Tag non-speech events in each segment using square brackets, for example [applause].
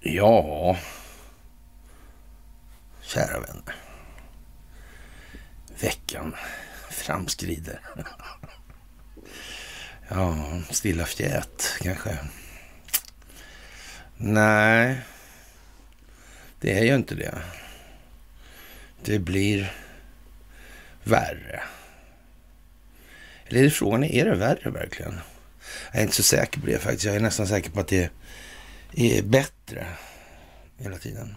Ja, kära vänner. Veckan framskrider. [laughs] Ja, stilla fjät kanske. Nej, det är ju inte det. Det blir värre. Eller är frågan, är det värre verkligen? Jag är inte så säker på det faktiskt. Jag är nästan säker på att det är bättre hela tiden.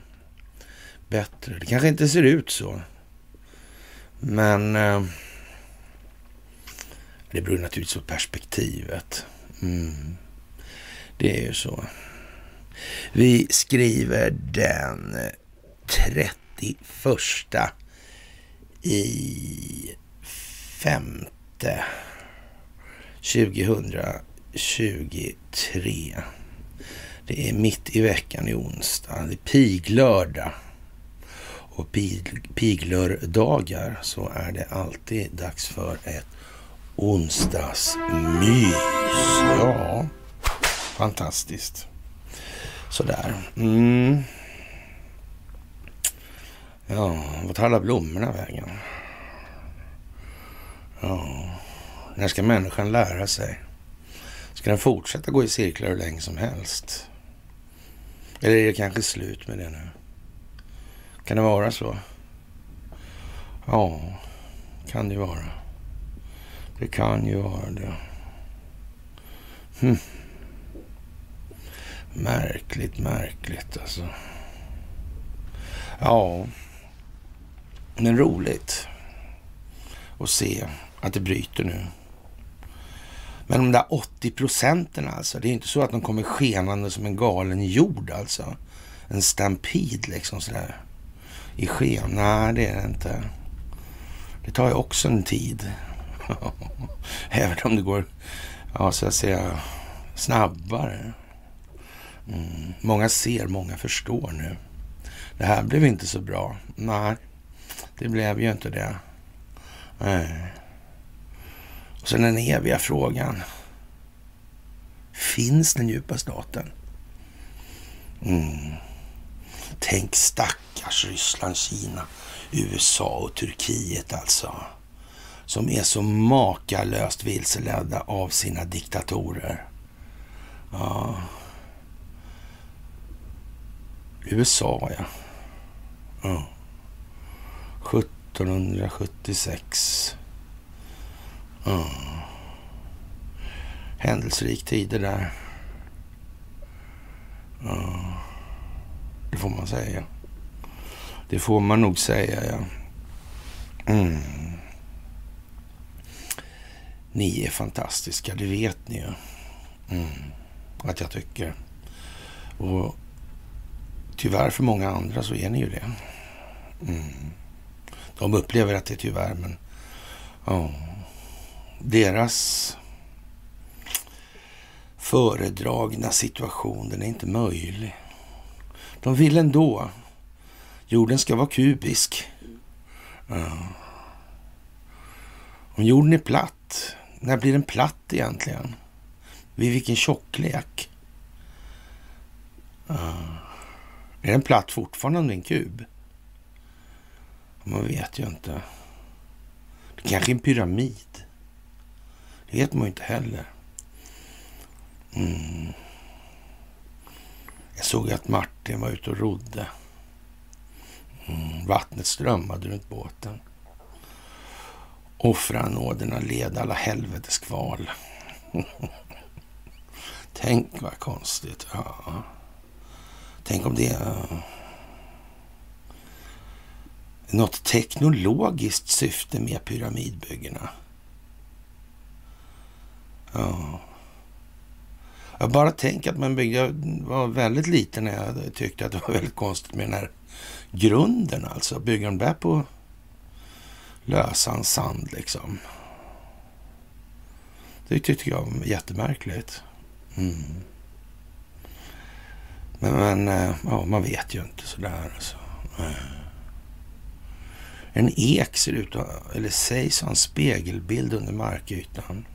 Bättre. Det kanske inte ser ut så. Men eh, det beror naturligtvis på perspektivet. Mm. Det är ju så. Vi skriver den 31 i femte 2023. Det är mitt i veckan i onsdag. Det är piglördag. Och pig, piglördagar så är det alltid dags för ett onsdagsmys. Ja, fantastiskt. Sådär. Mm. Ja, vart tar alla blommorna vägen? Ja, när ska människan lära sig? Ska den fortsätta gå i cirklar hur länge som helst? Eller är det kanske slut med det nu? Kan det vara så? Ja, kan det ju vara. Det kan ju vara det. Hm. Märkligt, märkligt alltså. Ja, men roligt att se att det bryter nu. Men de där 80 procenten alltså, det är inte så att de kommer skenande som en galen jord alltså. En stampid liksom sådär i sken. Nej, det är det inte. Det tar ju också en tid. [laughs] Även om det går, ja så att säga, snabbare. Mm. Många ser, många förstår nu. Det här blev inte så bra. Nej, det blev ju inte det. Nej. Och sen den eviga frågan. Finns den djupa staten? Mm. Tänk stackars Ryssland, Kina, USA och Turkiet alltså. Som är så makalöst vilseledda av sina diktatorer. Ja. USA, ja. ja. 1776. Ja. Händelserik tider där. Ja. Det får man säga. Det får man nog säga, ja. Mm. Ni är fantastiska, det vet ni ju. Mm. Att jag tycker. Och tyvärr för många andra så är ni ju det. Mm. De upplever att det är tyvärr, men ja, deras föredragna situation, den är inte möjlig. De vill ändå. Jorden ska vara kubisk. Ja. Om jorden är platt, när blir den platt egentligen? Vid vilken tjocklek? Ja. Är den platt fortfarande om det är en kub? Man vet ju inte. Det kanske är en pyramid. Det vet man ju inte heller. Mm. Jag såg att Martin var ute och rodde. Mm. Vattnet strömmade runt båten. Offranåderna led alla helvetes kval. [laughs] Tänk vad konstigt. Ja. Tänk om det är eh, något teknologiskt syfte med pyramidbyggena. Ja. Jag bara tänker att man byggde, jag var väldigt liten när jag tyckte att det var väldigt konstigt med den här grunden alltså. Bygger de där på lösan sand liksom. Det tyckte jag var jättemärkligt. Mm. Men, men, eh, ja, man vet ju inte sådär alltså. Eh. En ek ser ut att, eller sägs ha en spegelbild under markytan.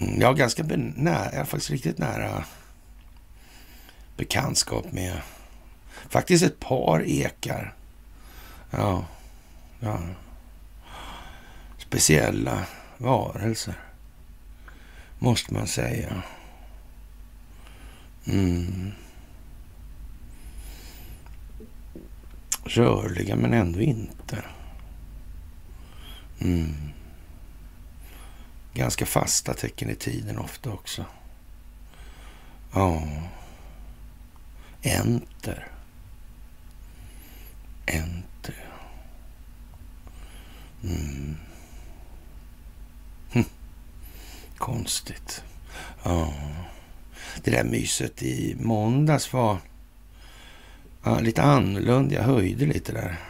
Ja, jag har ganska nära, jag faktiskt riktigt nära bekantskap med faktiskt ett par ekar. Ja, ja. Speciella varelser, måste man säga. Mm. Rörliga men ändå inte. Mm. Ganska fasta tecken i tiden ofta också. Ja. Enter. Enter. Mm. Hm. Konstigt. Ja. Det där myset i måndags var ja, lite annorlunda. Jag höjde lite där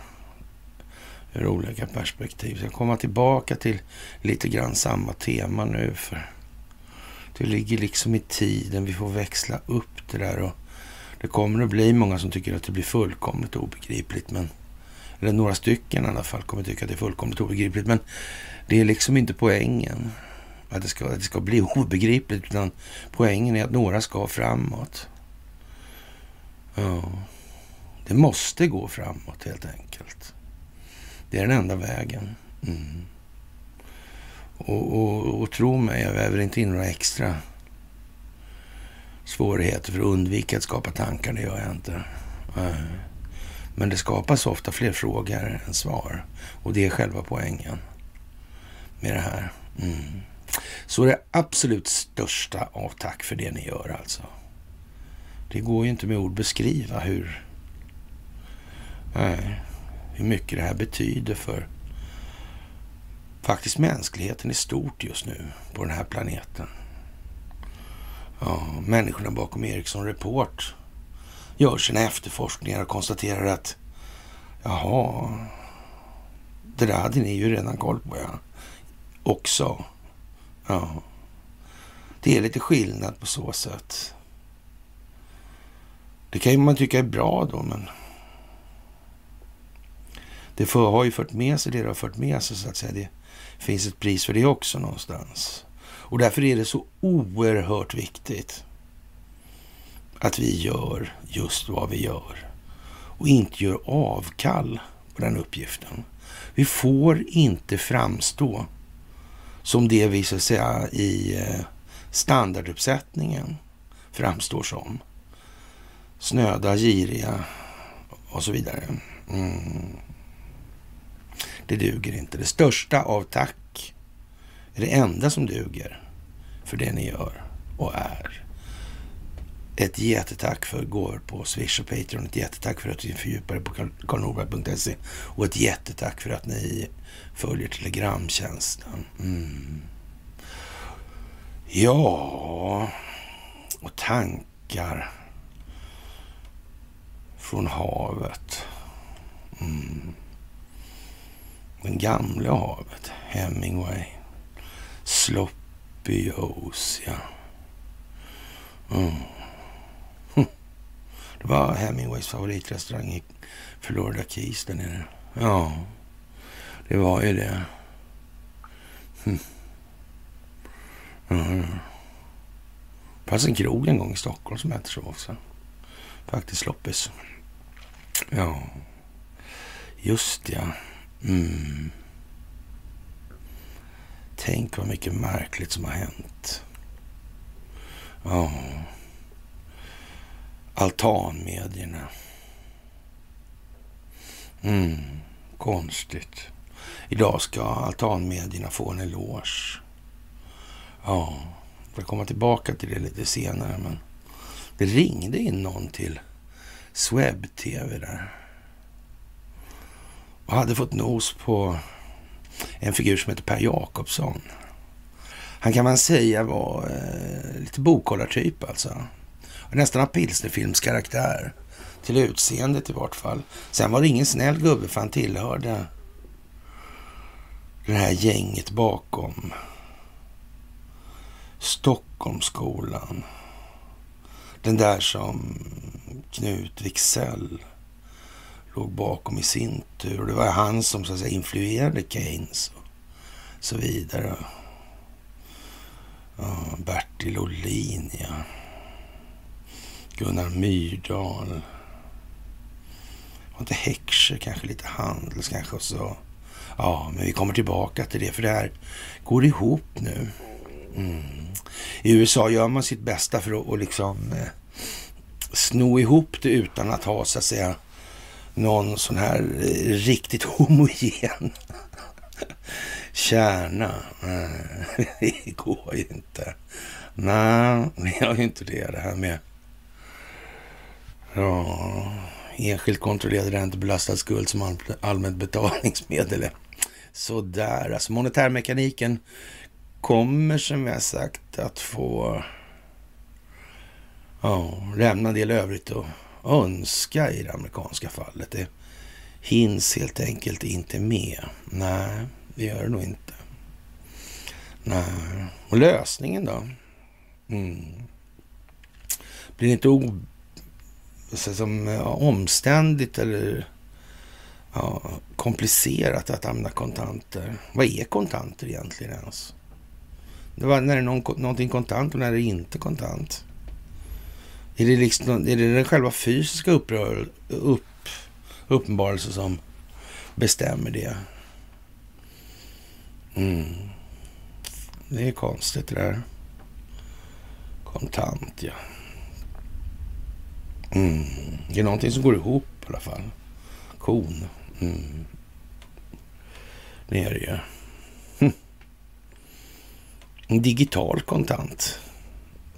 ur olika perspektiv. Så jag kommer tillbaka till lite grann samma tema nu. för Det ligger liksom i tiden. Vi får växla upp det där. och Det kommer att bli många som tycker att det blir fullkomligt obegripligt. men Eller några stycken i alla fall kommer tycka att det är fullkomligt obegripligt. Men det är liksom inte poängen. Att det ska, att det ska bli obegripligt. Utan poängen är att några ska framåt. Ja. Det måste gå framåt helt enkelt. Det är den enda vägen. Mm. Och, och, och, tro mig, jag väver inte in några extra svårigheter för att undvika att skapa tankar. Det gör jag inte. Men det skapas ofta fler frågor än svar. Och det är själva poängen med det här. Mm. Så det absolut största av tack för det ni gör alltså. Det går ju inte med ord beskriva hur Nej, hur mycket det här betyder för faktiskt mänskligheten i stort just nu på den här planeten. Ja, människorna bakom Ericsson Report gör sina efterforskningar och konstaterar att jaha, det där hade ni ju redan koll på ja. Också. Ja. Det är lite skillnad på så sätt. Det kan ju man tycka är bra då, men det för, har ju fört med sig det det har fört med sig så att säga. Det finns ett pris för det också någonstans. Och därför är det så oerhört viktigt att vi gör just vad vi gör och inte gör avkall på den uppgiften. Vi får inte framstå som det vi så att säga i eh, standarduppsättningen framstår som. Snöda, giriga och så vidare. Mm. Det duger inte. Det största av tack är det enda som duger för det ni gör och är. Ett jättetack för går på Swish och Patreon. Ett jättetack för att ni fördjupar er på karlnorberg.se. Och ett jättetack för att ni följer Telegramtjänsten. Mm. Ja, och tankar från havet. Mm. Den gamla havet. Hemingway. Sloppy Joes, ja. Mm. Hm. Det var Hemingways favoritrestaurang i Florida Keys där nere. Ja, det var ju det. Hm. Mm. Det fanns en krog en gång i Stockholm som hette så också. Faktiskt Loppis. Ja, just ja. Mm. Tänk vad mycket märkligt som har hänt. Ja. Altanmedierna. Mm. Konstigt. Idag ska altanmedierna få en eloge. Ja, jag får komma tillbaka till det lite senare. Men det ringde in någon till Sweb-TV där och hade fått nos på en figur som heter Per Jakobsson. Han kan man säga var eh, lite bokhållartyp alltså. Nästan av pilsnerfilmskaraktär. Till utseendet i vart fall. Sen var det ingen snäll gubbe för han tillhörde det här gänget bakom Stockholmsskolan. Den där som Knut Wicksell låg bakom i sin tur. Och det var han som så att säga influerade Keynes och så vidare. Ja, Bertil Ohlin, ja. Gunnar Myrdal. Var inte Heckscher kanske lite Handels kanske och så. Ja, men vi kommer tillbaka till det för det här går ihop nu. Mm. I USA gör man sitt bästa för att och liksom eh, sno ihop det utan att ha så att säga någon sån här eh, riktigt homogen kärna. [laughs] det går ju inte. Nej, vi har ju inte det. Det här med ja, enskilt kontrollerad räntebelastad skuld som allmänt betalningsmedel. Sådär, alltså monetärmekaniken kommer som jag sagt att få ja, lämna en del övrigt att önska i det amerikanska fallet. Det hinns helt enkelt inte med. Nej, det gör det nog inte. Nej. Och lösningen då? Mm. Blir det inte o, som, ja, omständigt eller ja, komplicerat att använda kontanter? Vad är kontanter egentligen ens? Det var när det är någon, någonting kontant och när det är inte kontant. Är det, liksom, är det den själva fysiska upprör, upp, uppenbarelsen som bestämmer det? Mm. Det är konstigt det där. Kontant, ja. Mm. Det är någonting som går ihop i alla fall. Kon. Mm. Det är det ju. Hm. En digital kontant.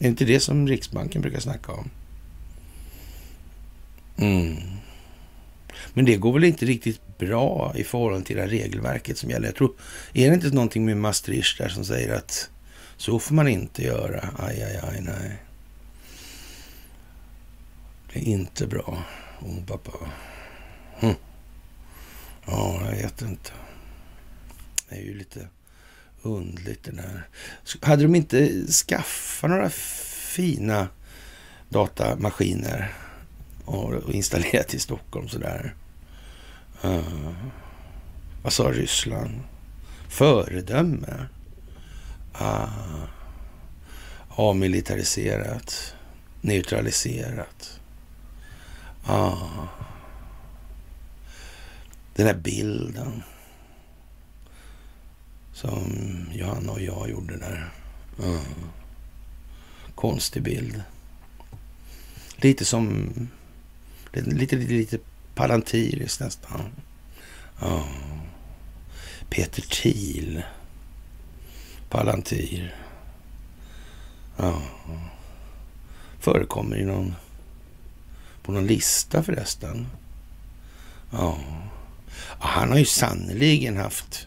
Är inte det som Riksbanken brukar snacka om? Mm. Men det går väl inte riktigt bra i förhållande till det regelverket som gäller. Jag tror, är det inte någonting med Maastricht där som säger att så får man inte göra? Aj, aj, aj, nej. Det är inte bra. Oh, pappa. Hm. Ja, jag vet inte. Det är ju lite undligt det där. Hade de inte skaffat några fina datamaskiner och installerat i Stockholm sådär? Uh, vad sa Ryssland? Föredöme? Uh, avmilitariserat, neutraliserat. Uh, den här bilden som Johanna och jag gjorde där. Mm. konstig bild. Lite som... Lite, lite, lite Palantiris nästan. Ja. Peter Thiel. Palantir. Ja. Förekommer i någon... På någon lista förresten. Ja. han har ju sannerligen haft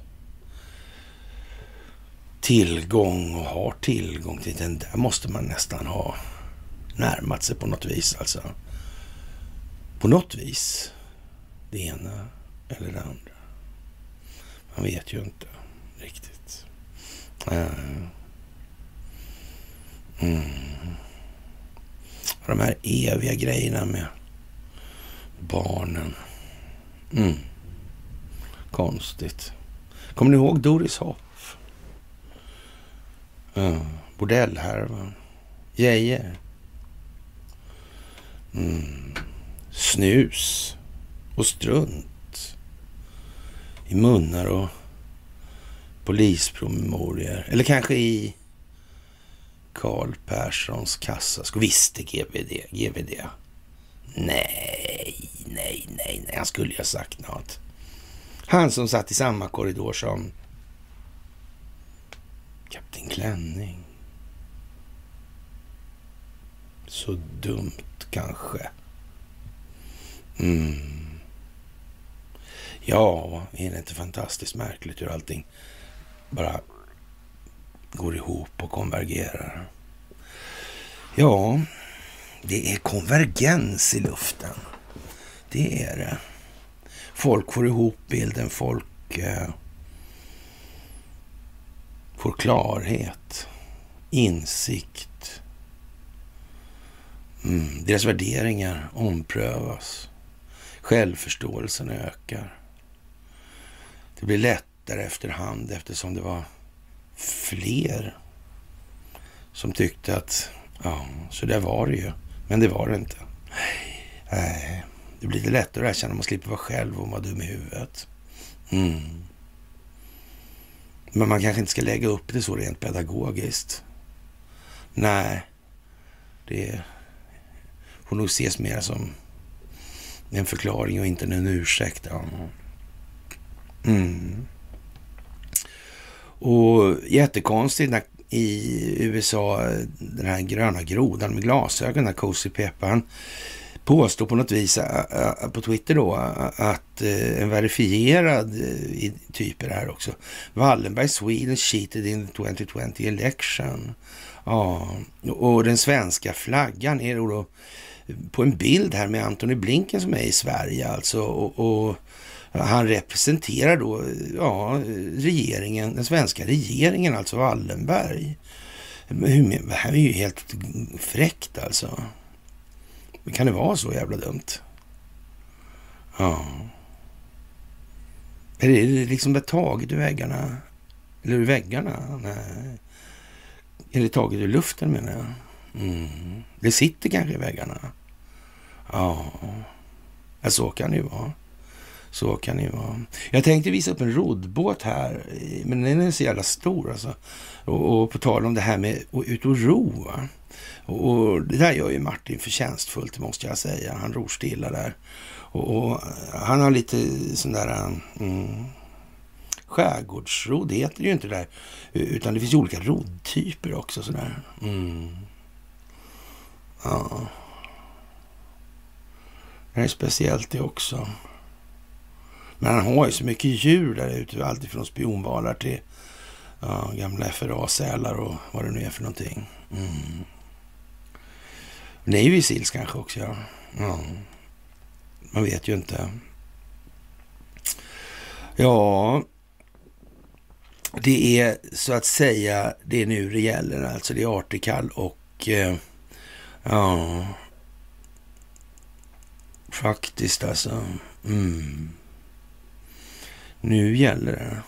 tillgång och har tillgång till den där måste man nästan ha närmat sig på något vis alltså. På något vis det ena eller det andra. Man vet ju inte riktigt. Eh. Mm. De här eviga grejerna med barnen. Mm. Konstigt. Kommer ni ihåg Doris Hopp? Ja, bordellhärvan. Geijer. Mm. Snus och strunt i munnar och polispromemorior. Eller kanske i Karl Perssons kassaskåp. Visste GVD, GVD. Nej, nej, nej, nej. Han skulle ju ha sagt något. Han som satt i samma korridor som Kapten Klänning. Så dumt kanske. Mm. Ja, är det inte fantastiskt märkligt hur allting bara går ihop och konvergerar? Ja, det är konvergens i luften. Det är det. Folk får ihop bilden, folk eh, får klarhet, insikt. Mm, deras värderingar omprövas Självförståelsen ökar. Det blir lättare efterhand eftersom det var fler som tyckte att ja, så där var det ju. Men det var det inte. Nej, det blir lite lättare att erkänna om man slipper vara själv och vara dum i huvudet. Mm. Men man kanske inte ska lägga upp det så rent pedagogiskt. Nej, det får nog ses mer som en förklaring och inte en ursäkt. Ja. Mm. Och jättekonstigt när i USA, den här gröna grodan med glasögon, den här Cozy Peppa, han påstår på något vis äh, äh, på Twitter då att eh, en verifierad eh, typ är det här också. Wallenberg Sweden cheated in the 2020 election. Ja, och den svenska flaggan är då på en bild här med Antony Blinken som är i Sverige alltså. Och, och han representerar då ja, regeringen, den svenska regeringen, alltså Wallenberg. Det här är ju helt fräckt alltså. Kan det vara så jävla dumt? Ja. Är det liksom taget ur väggarna? Eller ur väggarna? Nej. Är det taget ur luften menar jag? Mm. Det sitter kanske i väggarna. Ja. Ja, så kan det ju vara. Så kan det ju vara. Jag tänkte visa upp en roddbåt här, men den är så jävla stor alltså. Och, och på tal om det här med att ut och ro. Och, och, det där gör ju Martin förtjänstfullt, måste jag säga. Han ror stilla där. Och, och han har lite sån där... Mm, Det heter det ju inte det där. Utan det finns ju olika roddtyper också sådär. Mm. Ja. Det är speciellt det också. Men han har ju så mycket djur där ute. Alltifrån spionvalar till ja, gamla FRA-sälar och vad det nu är för någonting. Mm. Navy Seals kanske också, ja. ja. Man vet ju inte. Ja, det är så att säga det är nu det gäller. Alltså det är Artikall och eh, ja, faktiskt alltså. Mm. Nu gäller det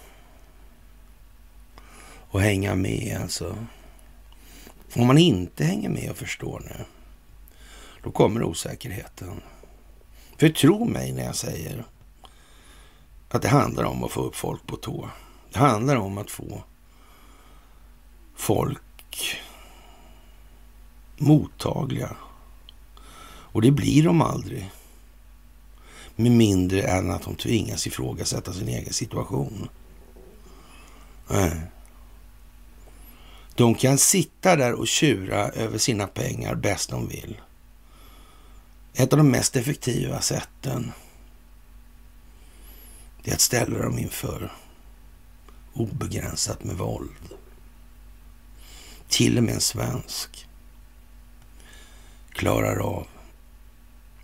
och hänga med alltså. Om man inte hänger med och förstår nu, då kommer osäkerheten. För tro mig när jag säger att det handlar om att få upp folk på tå. Det handlar om att få folk mottagliga. Och det blir de aldrig med mindre än att de tvingas ifrågasätta sin egen situation. Äh. De kan sitta där och tjura över sina pengar bäst de vill. Ett av de mest effektiva sätten är att ställa dem inför obegränsat med våld. Till och med en svensk klarar av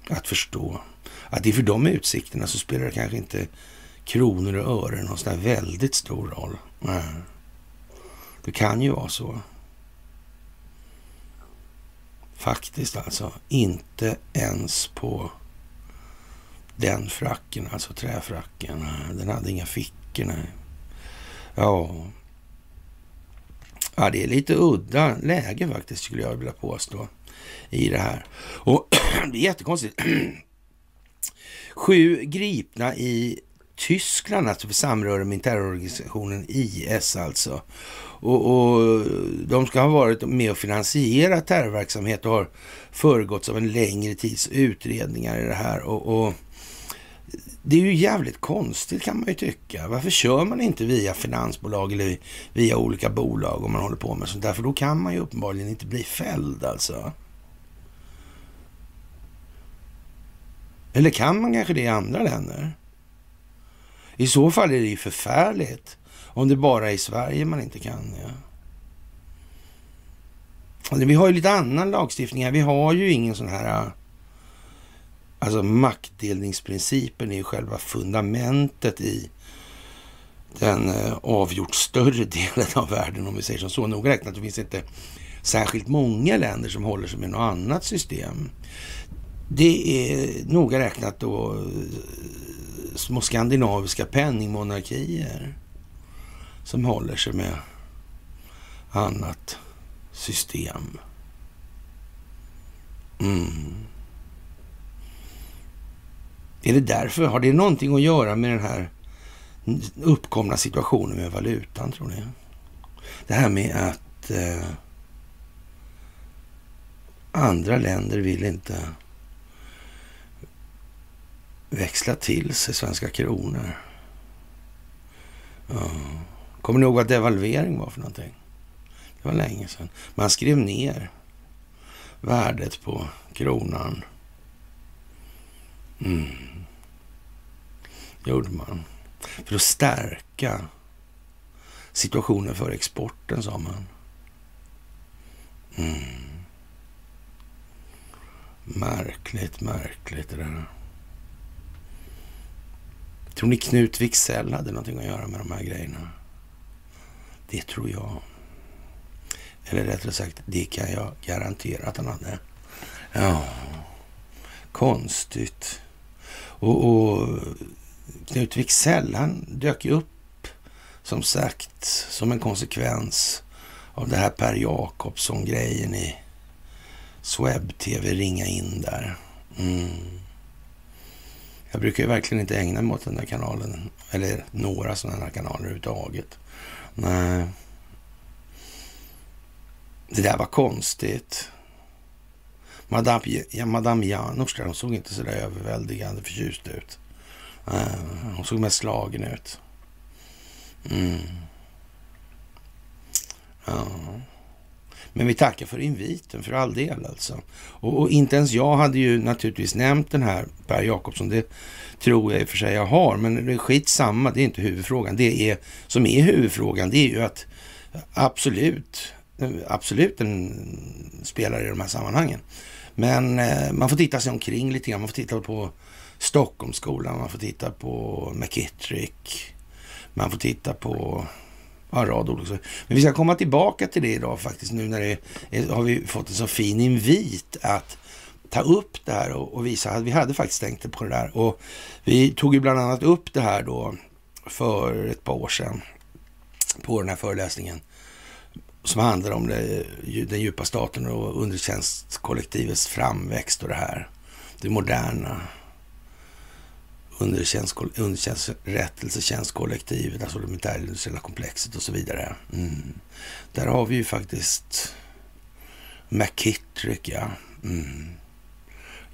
att förstå att inför de utsikterna så spelar det kanske inte kronor och ören någon sån väldigt stor roll. Nej. Det kan ju vara så. Faktiskt alltså. Inte ens på den fracken, alltså träfracken. Den hade inga fickor. Nej. Ja. ja, det är lite udda läge faktiskt skulle jag vilja påstå i det här. Och [clears throat] det är jättekonstigt. [clears throat] Sju gripna i Tyskland, alltså för samröre med terrororganisationen IS alltså. Och, och, de ska ha varit med och finansierat terrorverksamhet och har föregåtts av en längre tids utredningar i det här. Och, och, det är ju jävligt konstigt kan man ju tycka. Varför kör man inte via finansbolag eller via olika bolag om man håller på med sånt där? För då kan man ju uppenbarligen inte bli fälld alltså. Eller kan man kanske det i andra länder? I så fall är det ju förfärligt om det bara är i Sverige man inte kan. Ja. Vi har ju lite annan lagstiftning här. Vi har ju ingen sån här... Äh, alltså maktdelningsprincipen är ju själva fundamentet i den äh, avgjort större [laughs] delen av världen om vi säger som så. Nog räknat det finns inte särskilt många länder som håller sig med något annat system det är noga räknat då små skandinaviska penningmonarkier som håller sig med annat system. Mm. Är det därför? Har det någonting att göra med den här uppkomna situationen med valutan, tror ni? Det här med att eh, andra länder vill inte växla till sig svenska kronor. Ja. Kommer ni ihåg vad devalvering var för någonting? Det var länge sedan. Man skrev ner värdet på kronan. Mm. gjorde man. För att stärka situationen för exporten, sa man. Mm. Märkligt, märkligt det där. Tror ni Knut Wicksell hade någonting att göra med de här grejerna? Det tror jag. Eller rättare sagt, det kan jag garantera att han hade. Ja, konstigt. Och, och Knut Wicksell, han dök ju upp som sagt som en konsekvens av det här Per Jakobsson-grejen i Sweb-TV ringa in där. Mm. Jag brukar ju verkligen inte ägna mig åt den där kanalen, eller några sådana här kanaler överhuvudtaget. Nej. Det där var konstigt. Madame, ja, Madame hon såg inte så där överväldigande förtjust ut. Eh, hon såg mest slagen ut. Mm. Ja. Men vi tackar för inviten, för all del alltså. Och, och, inte ens jag hade ju naturligtvis nämnt den här Per Jakobsson. Det tror jag i och för sig jag har, men det är skitsamma. Det är inte huvudfrågan. Det är, som är huvudfrågan, det är ju att absolut, absolut en spelare i de här sammanhangen. Men eh, man får titta sig omkring lite grann. Man får titta på Stockholmsskolan, man får titta på McKittrick, man får titta på en rad olika Men vi ska komma tillbaka till det idag faktiskt nu när det är, har vi fått en så fin invit att ta upp det här och, och visa att vi hade faktiskt tänkt på det där. Och vi tog ju bland annat upp det här då för ett par år sedan på den här föreläsningen som handlar om det, den djupa staten och undertjänstkollektivets framväxt och det här. Det moderna underrättelsetjänstkollektivet, alltså det militärindustriella komplexet och så vidare. Mm. Där har vi ju faktiskt McKittrick, ja. Mm.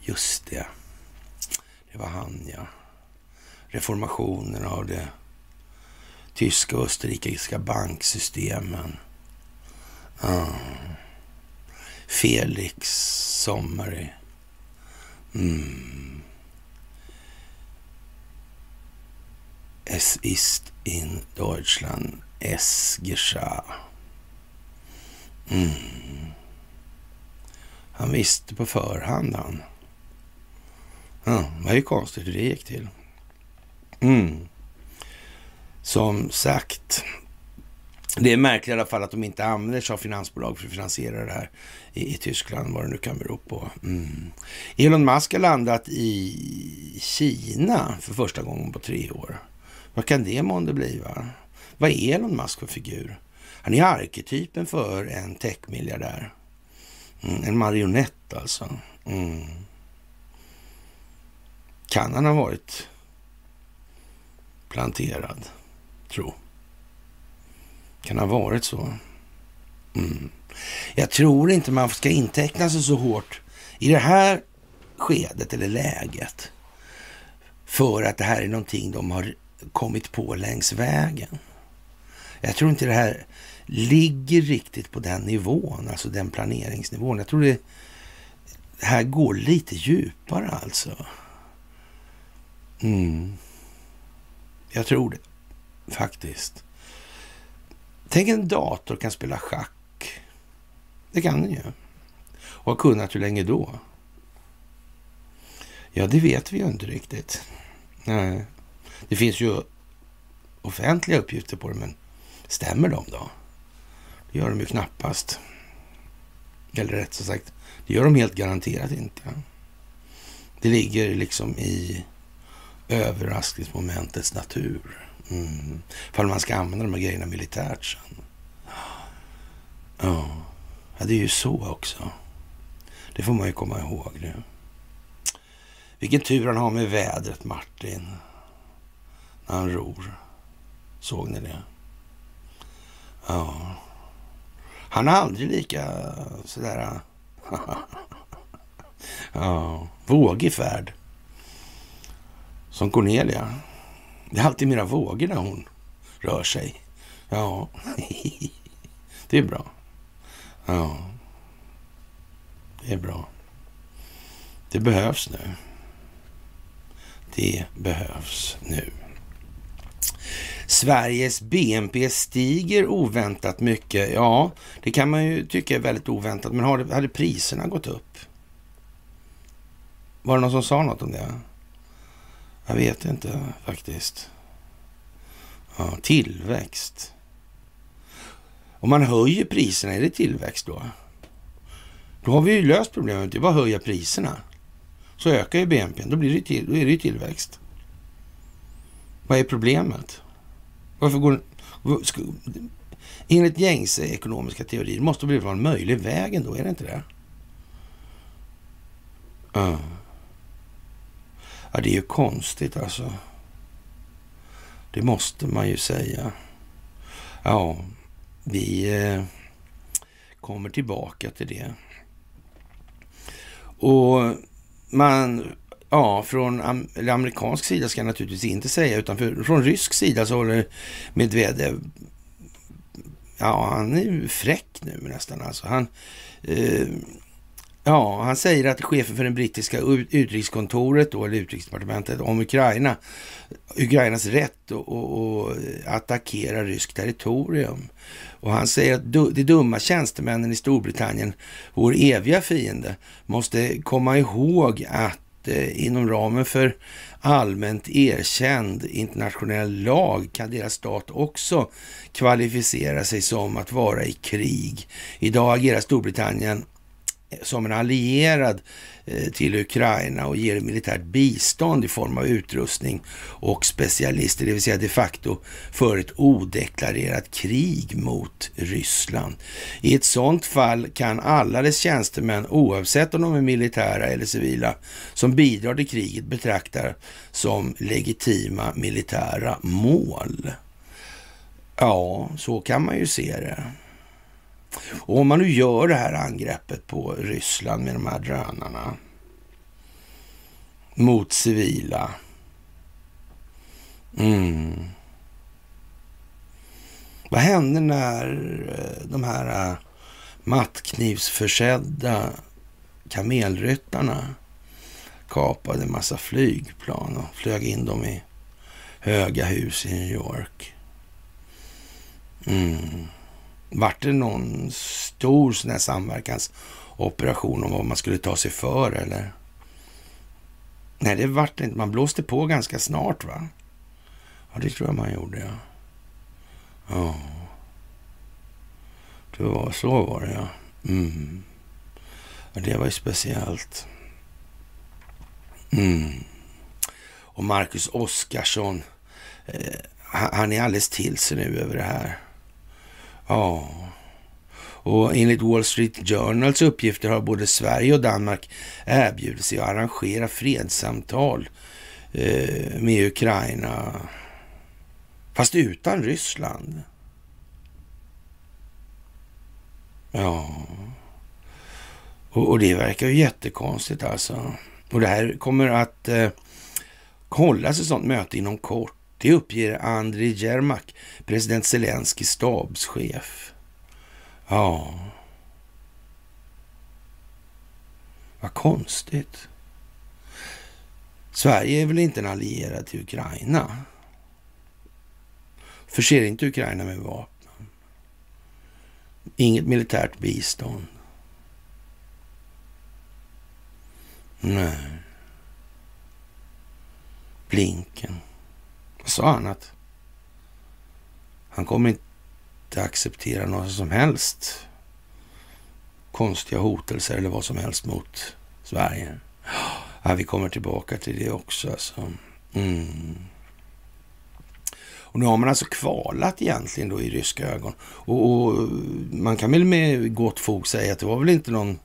Just det. Det var han, ja. Reformationen av det tyska och österrikiska banksystemen. Ah. Felix Sommary. Mm. Es ist in Deutschland es geschah. Mm. Han visste på förhand han. Ja, det var ju konstigt hur det gick till. Mm. Som sagt, det är märkligt i alla fall att de inte använder sig av finansbolag för att finansiera det här i, i Tyskland, vad det nu kan bero på. Mm. Elon Musk har landat i Kina för första gången på tre år. Vad kan det månde bli? Va? Vad är Elon Musk för figur? Han är arketypen för en techmiljardär. Mm, en marionett alltså. Mm. Kan han ha varit planterad, tro? Kan ha varit så? Mm. Jag tror inte man ska inteckna sig så hårt i det här skedet eller läget för att det här är någonting de har kommit på längs vägen. Jag tror inte det här ligger riktigt på den nivån, alltså den planeringsnivån. Jag tror det här går lite djupare alltså. Mm. Jag tror det faktiskt. Tänk en dator kan spela schack. Det kan den ju. Och har kunnat hur länge då? Ja, det vet vi ju inte riktigt. Nej. Det finns ju offentliga uppgifter på det, men stämmer de då? Det gör de ju knappast. Eller rätt sagt, det gör de helt garanterat inte. Det ligger liksom i överraskningsmomentets natur. Mm. Ifall man ska använda de här grejerna militärt sen. Ja, det är ju så också. Det får man ju komma ihåg nu. Vilken tur han har med vädret, Martin. Han ror. Såg ni det? Ja. Han är aldrig lika sådär... [laughs] ja, vågig färd. Som Cornelia. Det är alltid mera vågor när hon rör sig. Ja, [laughs] det är bra. Ja, det är bra. Det behövs nu. Det behövs nu. Sveriges BNP stiger oväntat mycket. Ja, det kan man ju tycka är väldigt oväntat. Men hade priserna gått upp? Var det någon som sa något om det? Jag vet inte faktiskt. Ja, tillväxt. Om man höjer priserna, är det tillväxt då? Då har vi ju löst problemet. Det är bara att höja priserna. Så ökar ju BNP. Då, blir det till, då är det ju tillväxt. Vad är problemet? Varför går... Enligt gängse ekonomiska teorier måste det vara en möjlig väg ändå, är det inte det? Uh. Ja, det är ju konstigt alltså. Det måste man ju säga. Ja, vi eh, kommer tillbaka till det. Och man, ja, från amerikansk sida ska jag naturligtvis inte säga, utan för, från rysk sida så håller Medvedev, ja, han är ju fräck nu nästan alltså. Han, eh, Ja, han säger att chefen för det brittiska utrikeskontoret, då, eller utrikesdepartementet, om Ukraina, Ukrainas rätt att attackera ryskt territorium. Och han säger att de dumma tjänstemännen i Storbritannien, vår eviga fiende, måste komma ihåg att Eh, inom ramen för allmänt erkänd internationell lag kan deras stat också kvalificera sig som att vara i krig. Idag agerar Storbritannien som en allierad Eh, till Ukraina och ger militärt bistånd i form av utrustning och specialister, det vill säga de facto för ett odeklarerat krig mot Ryssland. I ett sådant fall kan alla dess tjänstemän, oavsett om de är militära eller civila, som bidrar till kriget betraktas som legitima militära mål. Ja, så kan man ju se det. Och om man nu gör det här angreppet på Ryssland med de här drönarna mot civila. Mm. Vad händer när eh, de här eh, mattknivsförsedda kamelryttarna kapade en massa flygplan och flög in dem i höga hus i New York? Mm. Vart det någon stor sån här samverkansoperation om vad man skulle ta sig för eller? Nej, det vart det inte. Man blåste på ganska snart va? Ja, det tror jag man gjorde ja. Ja. Det var så var det ja. Mm. ja det var ju speciellt. Mm. Och Marcus Oskarsson, eh, han är alldeles till sig nu över det här. Ja. Och enligt Wall Street Journals uppgifter har både Sverige och Danmark erbjudit sig att arrangera fredssamtal eh, med Ukraina. Fast utan Ryssland. Ja. Och, och det verkar ju jättekonstigt alltså. Och det här kommer att eh, hållas ett sådant möte inom kort. Det uppger Andrij Jermak, president Zelenskyjs stabschef. Ja. Vad konstigt. Sverige är väl inte en allierad till Ukraina? Förser inte Ukraina med vapen. Inget militärt bistånd. Nej. Blinken sa han att han kommer inte acceptera några som helst konstiga hotelser eller vad som helst mot Sverige. [gasps] Ja, vi kommer tillbaka till det också. Alltså. Mm. Och nu har man alltså kvalat egentligen då i ryska ögon. Och, och, man kan väl med gott fog säga att det var väl inte någon...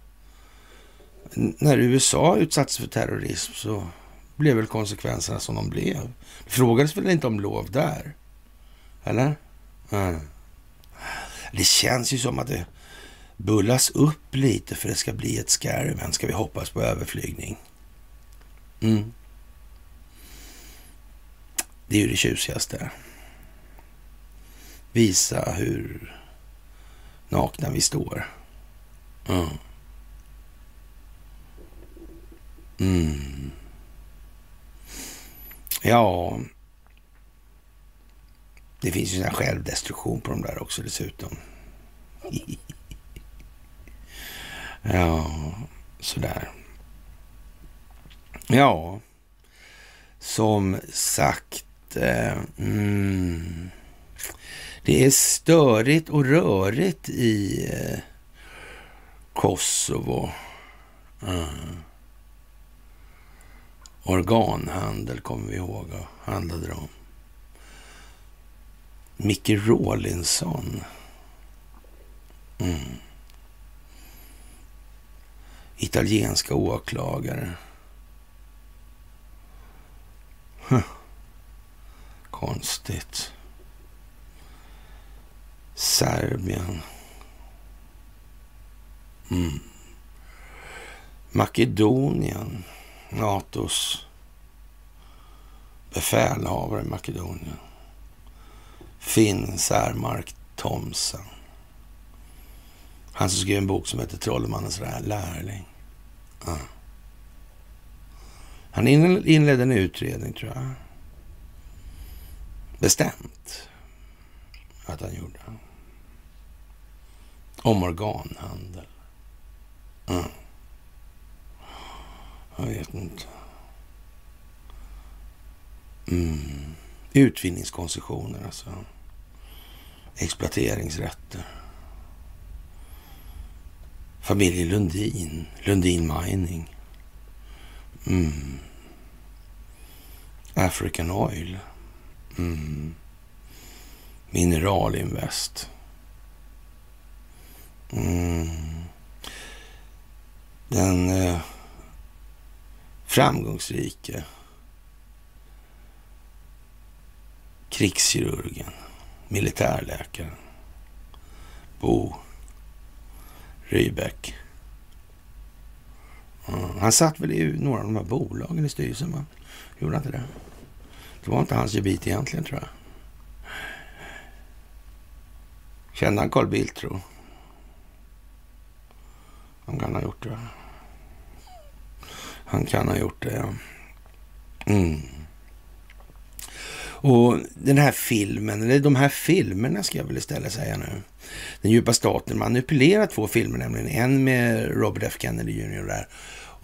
När USA utsattes för terrorism så blev väl konsekvenserna som de blev. Det frågades väl inte om lov där? Eller? Mm. Det känns ju som att det bullas upp lite för det ska bli ett scary men ska vi hoppas på överflygning. Mm. Det är ju det tjusigaste. Visa hur nakna vi står. Mm. Mm. Ja, det finns ju sån här självdestruktion på de där också dessutom. [laughs] ja, sådär. Ja, som sagt. Eh, mm, det är störigt och rörigt i eh, Kosovo. Mm. Organhandel kommer vi ihåg och handlade om. Micke Rawlinson. Mm. Italienska åklagare. Huh. Konstigt. Serbien. Mm. Makedonien. Natos befälhavare i Makedonien. Finn Särmark Thomsen. Han som skrev en bok som heter Trollmannens lärling. Ja. Han inledde en utredning, tror jag. Bestämt att han gjorde. Om organhandel. Ja. Jag vet inte. Mm. Utvinningskoncessioner alltså. Exploateringsrätter. Familjen Lundin. Lundin Mining. Mm. African Oil. Mm. Mineralinvest. Mm. Den eh, framgångsrike krigskirurgen, militärläkaren Bo Rybeck. Mm, han satt väl i några av de här bolagen i styrelsen, va? Gjorde han inte det? Det var inte hans gebit egentligen, tror jag. Kände han Carl Bildt, tro? Han kan ha gjort det. Han kan ha gjort det, ja. Mm. Och den här filmen, eller de här filmerna ska jag väl istället säga nu. Den djupa staten manipulerar två filmer nämligen. En med Robert F Kennedy Jr där.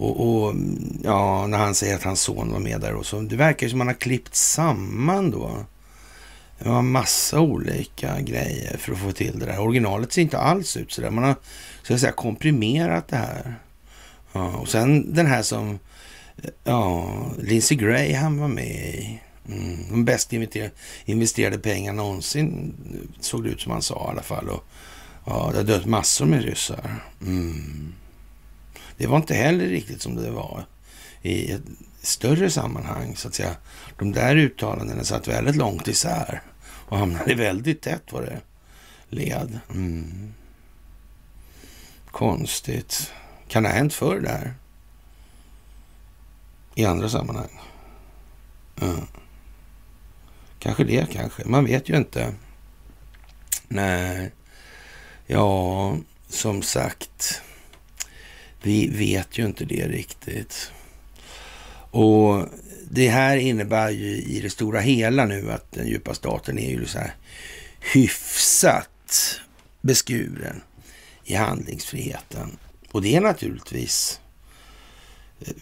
Och, och, ja, när han säger att hans son var med där och så. Det verkar som att man har klippt samman då. Det var massa olika grejer för att få till det där. Originalet ser inte alls ut så där. Man har så att säga komprimerat det här. Ja, och sen den här som ja, Lindsey Graham var med i. Mm, de bäst investerade pengar någonsin såg det ut som han sa i alla fall. Och, ja, det har dött massor med ryssar. Mm. Det var inte heller riktigt som det var i ett större sammanhang så att säga. De där uttalandena satt väldigt långt isär och hamnade väldigt tätt vad det led. Mm. Konstigt. Kan det ha hänt förr det här? I andra sammanhang? Mm. Kanske det, kanske. Man vet ju inte. Nej. Ja, som sagt. Vi vet ju inte det riktigt. Och det här innebär ju i det stora hela nu att den djupa staten är ju så här hyfsat beskuren i handlingsfriheten. Och det är naturligtvis eh,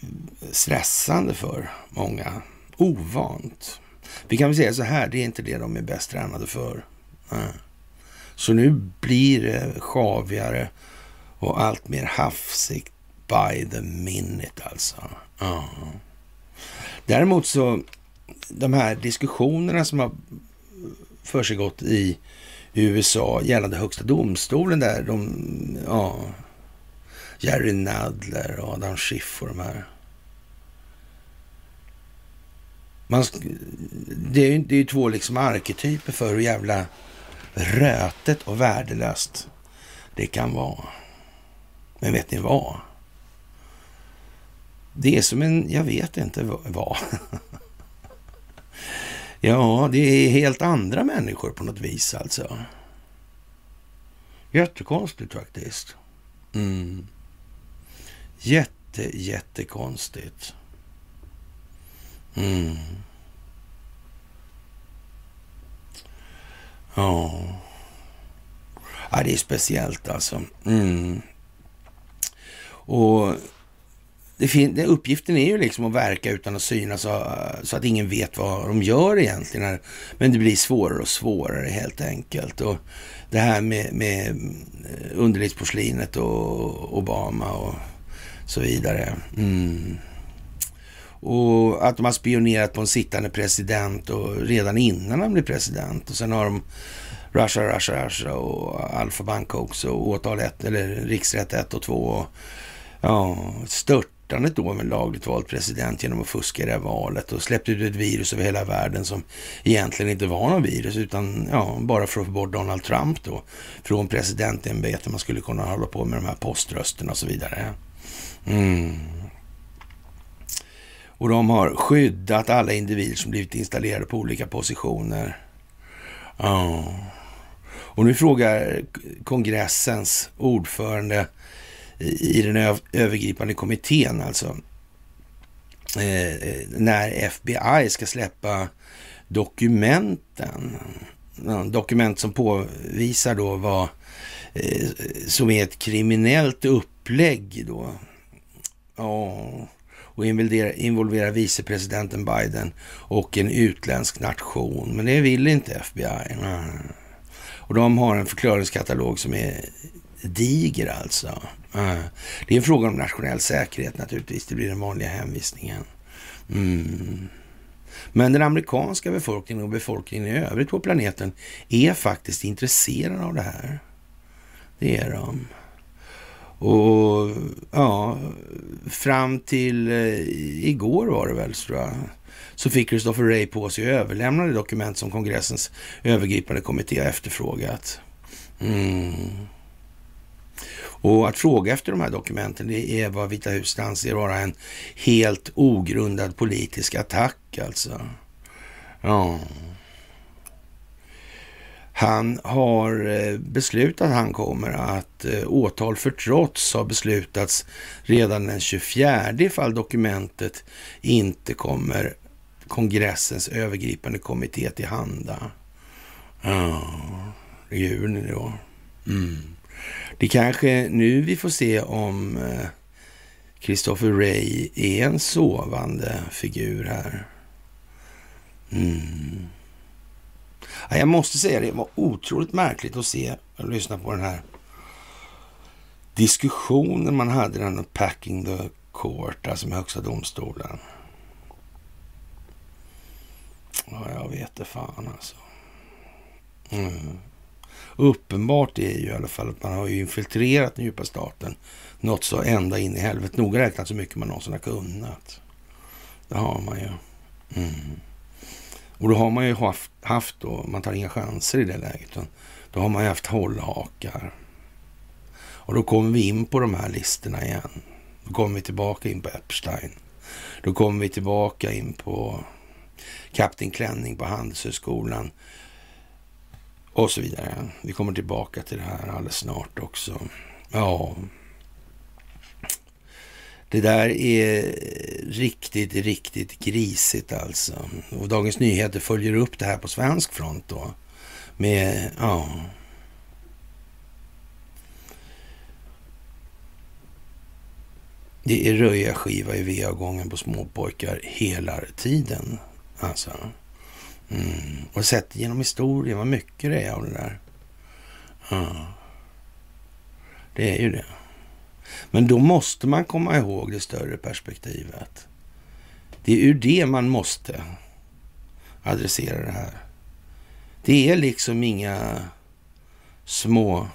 stressande för många. Ovant. Vi kan väl säga så här, det är inte det de är bäst tränade för. Så nu blir det sjavigare och allt mer hafsigt by the minute alltså. Ja. Däremot så, de här diskussionerna som har försiggått i USA gällande högsta domstolen där de, ja, Jerry Nadler och Adam Schiff och de här. Man, det är ju det är två liksom arketyper för hur jävla rötet och värdelöst det kan vara. Men vet ni vad? Det är som en, jag vet inte vad. [laughs] ja, det är helt andra människor på något vis alltså. Jättekonstigt faktiskt. Mm. Jätte, jättekonstigt. Mm. Ja. ja, det är speciellt alltså. Mm. Och det fin- det, uppgiften är ju liksom att verka utan att synas så, så att ingen vet vad de gör egentligen. Men det blir svårare och svårare helt enkelt. Och det här med, med eh, underlivsporslinet och Obama och så vidare. Mm. Och att de har spionerat på en sittande president och redan innan han blev president. Och sen har de Russia, Russia, Russia och Alfa Bank också och åtal 1 eller riksrätt 1 och 2. Och, ja, störtandet då med lagligt vald president genom att fuska i det här valet och släppte ut ett virus över hela världen som egentligen inte var något virus utan ja, bara för att få bort Donald Trump då från presidentämbetet. Man skulle kunna hålla på med de här poströsterna och så vidare. Mm. Och de har skyddat alla individer som blivit installerade på olika positioner. Oh. Och nu frågar kongressens ordförande i den övergripande kommittén alltså eh, när FBI ska släppa dokumenten. Dokument som påvisar då vad eh, som är ett kriminellt upplägg då. Ja, och involvera vicepresidenten Biden och en utländsk nation. Men det vill inte FBI. Och de har en förklaringskatalog som är diger alltså. Det är en fråga om nationell säkerhet naturligtvis. Det blir den vanliga hänvisningen. Mm. Men den amerikanska befolkningen och befolkningen i övrigt på planeten är faktiskt intresserade av det här. Det är de. Och ja, fram till eh, igår var det väl, tror jag, så fick Christopher Ray på sig att överlämna det dokument som kongressens övergripande kommitté har efterfrågat. Mm. Och att fråga efter de här dokumenten, det är vad Vita huset anser vara en helt ogrundad politisk attack alltså. Ja. Han har eh, beslutat att han kommer att eh, åtal för trots har beslutats redan den 24 ifall dokumentet inte kommer kongressens övergripande kommitté till handa. Ja, det är juni då. Mm. Det är kanske nu vi får se om eh, Christopher Ray är en sovande figur här. Mm. Jag måste säga det var otroligt märkligt att se och lyssna på den här diskussionen man hade den packing the court, alltså med högsta domstolen. Ja, jag vet det fan alltså. Mm. Uppenbart är ju i alla fall att man har infiltrerat den djupa staten något så ända in i helvetet. Noga räknat så mycket man någonsin har kunnat. Det har man ju. Mm. Och då har man ju haft, haft då, man tar inga chanser i det läget. Då har man ju haft hållhakar. Och då kommer vi in på de här listorna igen. Då kommer vi tillbaka in på Epstein. Då kommer vi tillbaka in på Kapten Klänning på Handelshögskolan och så vidare. Vi kommer tillbaka till det här alldeles snart också. Ja, det där är riktigt, riktigt grisigt alltså. Och Dagens Nyheter följer upp det här på svensk front då. Med, ja... Det är röja-skiva i va-gången på småpojkar hela tiden. Alltså. Mm. Och sett genom historien vad mycket det är av det där. Ja. Det är ju det. Men då måste man komma ihåg det större perspektivet. Det är ur det man måste adressera det här. Det är liksom inga små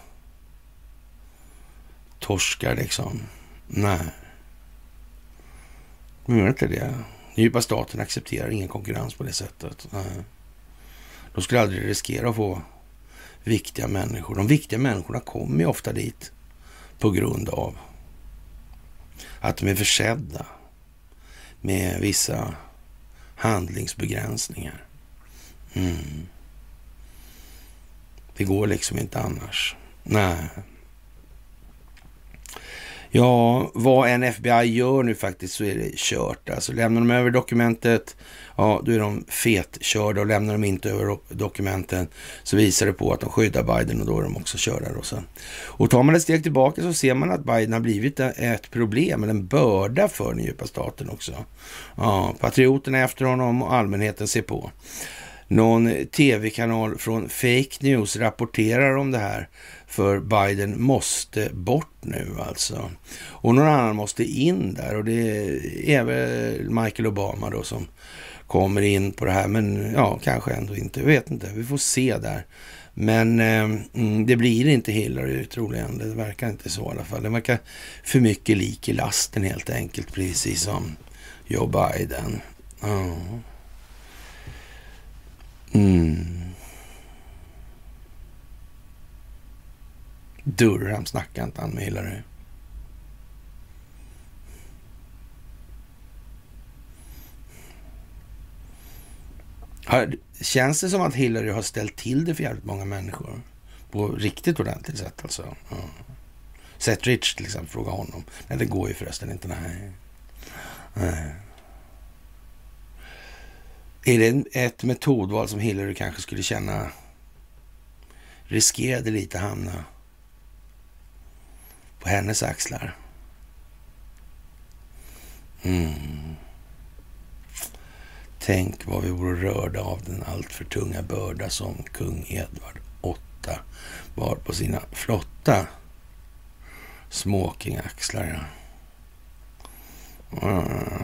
torskar liksom. Nej. De gör inte det. Djupa staten accepterar ingen konkurrens på det sättet. Nej. De skulle aldrig riskera att få viktiga människor. De viktiga människorna kommer ju ofta dit på grund av att de är försedda med vissa handlingsbegränsningar. Mm. Det går liksom inte annars. Nej. Ja, vad en FBI gör nu faktiskt så är det kört. Alltså lämnar de över dokumentet, ja då är de fetkörda och lämnar de inte över dokumenten så visar det på att de skyddar Biden och då är de också körda. Då sen. Och tar man ett steg tillbaka så ser man att Biden har blivit ett problem, eller en börda för den djupa staten också. Ja, patrioterna efter honom och allmänheten ser på. Någon tv-kanal från Fake News rapporterar om det här för Biden måste bort nu alltså. Och någon annan måste in där och det är väl Michael Obama då som kommer in på det här. Men ja, kanske ändå inte. Jag vet inte. Vi får se där. Men eh, det blir inte Hillary troligen. Det verkar inte så i alla fall. Det verkar för mycket lik i lasten helt enkelt. Precis som Joe Biden. Ja. Mm. Durham snackar inte han med Hillary. Känns det som att Hillary har ställt till det för jävligt många människor? På riktigt ordentligt sätt alltså. Ja. Seth Rich till exempel, fråga honom. Nej, det går ju förresten inte. Nej. nej. Är det ett metodval som Hillary kanske skulle känna riskerade lite hamna på hennes axlar? Mm. Tänk vad vi vore rörda av den alltför tunga börda som kung Edvard VIII bar på sina flotta smokingaxlar. Mm.